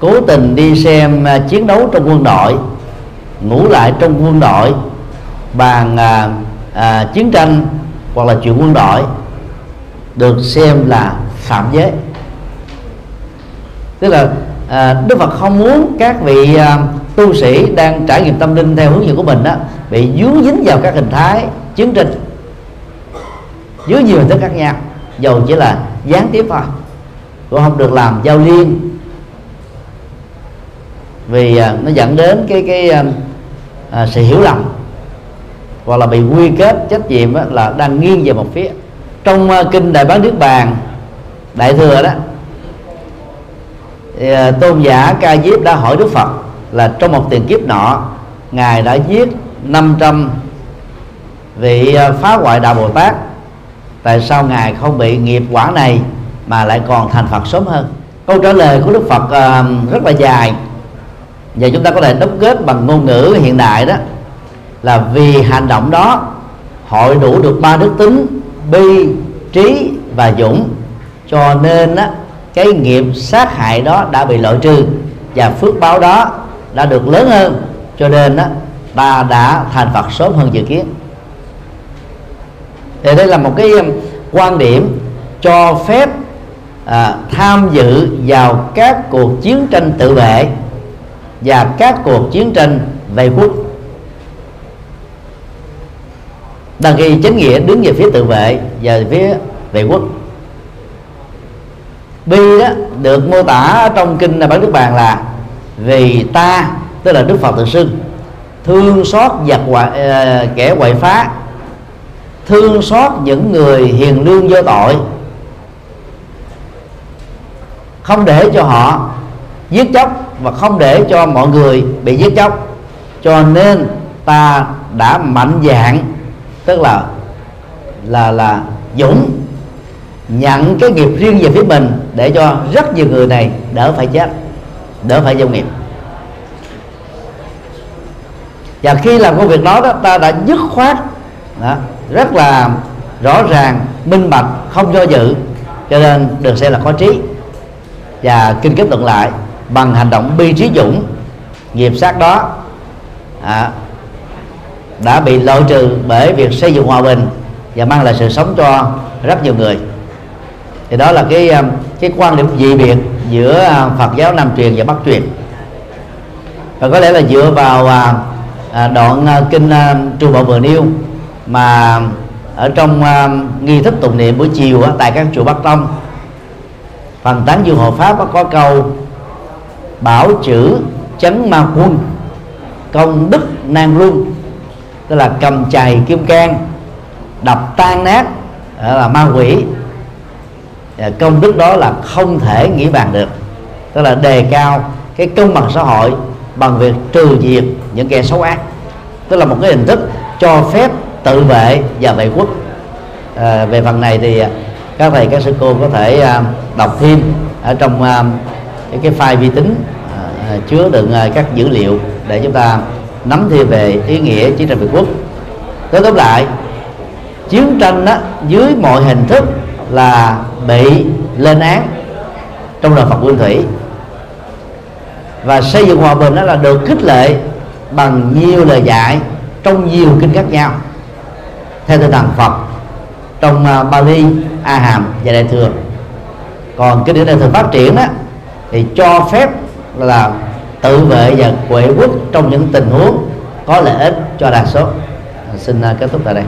cố tình đi xem uh, chiến đấu trong quân đội ngủ lại trong quân đội bàn uh, uh, chiến tranh hoặc là chuyện quân đội được xem là phạm giới. Tức là à, Đức Phật không muốn các vị à, tu sĩ đang trải nghiệm tâm linh theo hướng dẫn của mình đó bị dướng dính vào các hình thái chiến trình, dưới nhiều hình thức khác nhau dầu chỉ là gián tiếp thôi cũng không được làm giao liên. Vì à, nó dẫn đến cái cái à, à, sự hiểu lầm hoặc là bị quy kết trách nhiệm là đang nghiêng về một phía. Trong à, kinh đại bán nước bàn đại thừa đó. Thì, à, tôn giả ca diếp đã hỏi đức phật là trong một tiền kiếp nọ ngài đã giết 500 vị à, phá hoại đạo bồ tát. Tại sao ngài không bị nghiệp quả này mà lại còn thành phật sớm hơn? Câu trả lời của đức phật uh, rất là dài. Và chúng ta có thể đúc kết bằng ngôn ngữ hiện đại đó là vì hành động đó hội đủ được ba đức tính bi trí và dũng cho nên á, cái nghiệp sát hại đó đã bị loại trừ và phước báo đó đã được lớn hơn. Cho nên á, ta đã thành Phật sớm hơn dự kiến. Thì đây là một cái um, quan điểm cho phép à, tham dự vào các cuộc chiến tranh tự vệ và các cuộc chiến tranh về quốc. Đăng ký chính nghĩa đứng về phía tự vệ và phía vệ quốc bi đó được mô tả trong kinh bản đức bàn là vì ta tức là đức phật tự xưng. Thương xót giặc ngoại, uh, ờ, kẻ quậy phá. Thương xót những người hiền lương vô tội. Không để cho họ giết chóc và không để cho mọi người bị giết chóc. Cho nên ta đã mạnh dạng tức là là là dũng nhận cái nghiệp riêng về phía mình để cho rất nhiều người này đỡ phải chết đỡ phải giao nghiệp. Và khi làm công việc đó đó ta đã dứt khoát đó, rất là rõ ràng minh bạch không do dự cho nên được xem là có trí. Và kinh kết luận lại bằng hành động bi trí dũng nghiệp sát đó à, đã bị loại trừ bởi việc xây dựng hòa bình và mang lại sự sống cho rất nhiều người thì đó là cái um, cái quan điểm dị biệt giữa à, Phật giáo Nam truyền và Bắc truyền. Và có lẽ là dựa vào à, à, đoạn à, kinh à, Trường Bảo vừa nêu mà ở trong nghi thức tụng niệm buổi chiều tại các chùa Bắc Tông phần tán dương hộ pháp có câu bảo chữ chấn ma quân công đức nan luân tức là cầm chày kim can đập tan nát là ma quỷ. Dạ, công đức đó là không thể nghĩ bàn được. Tức là đề cao cái công bằng xã hội bằng việc trừ diệt những kẻ xấu ác. Tức là một cái hình thức cho phép tự vệ và vệ quốc. À, về phần này thì à, các thầy các sư cô có thể à, đọc thêm ở trong à, cái, cái file vi tính à, à chứa đựng à, các dữ liệu để chúng ta nắm thêm về ý nghĩa chiến tranh vệ quốc. Tới tóm lại chiến tranh đó, dưới mọi hình thức là bị lên án trong đời Phật Nguyên Thủy. Và xây dựng hòa bình đó là được khích lệ bằng nhiều lời dạy trong nhiều kinh khác nhau. Theo tinh thần Phật trong uh, Bali, A Hàm và Đại thừa. Còn cái điển Đại thừa phát triển đó thì cho phép là tự vệ và quệ quốc trong những tình huống có lợi ích cho đa số. Xin uh, kết thúc tại đây.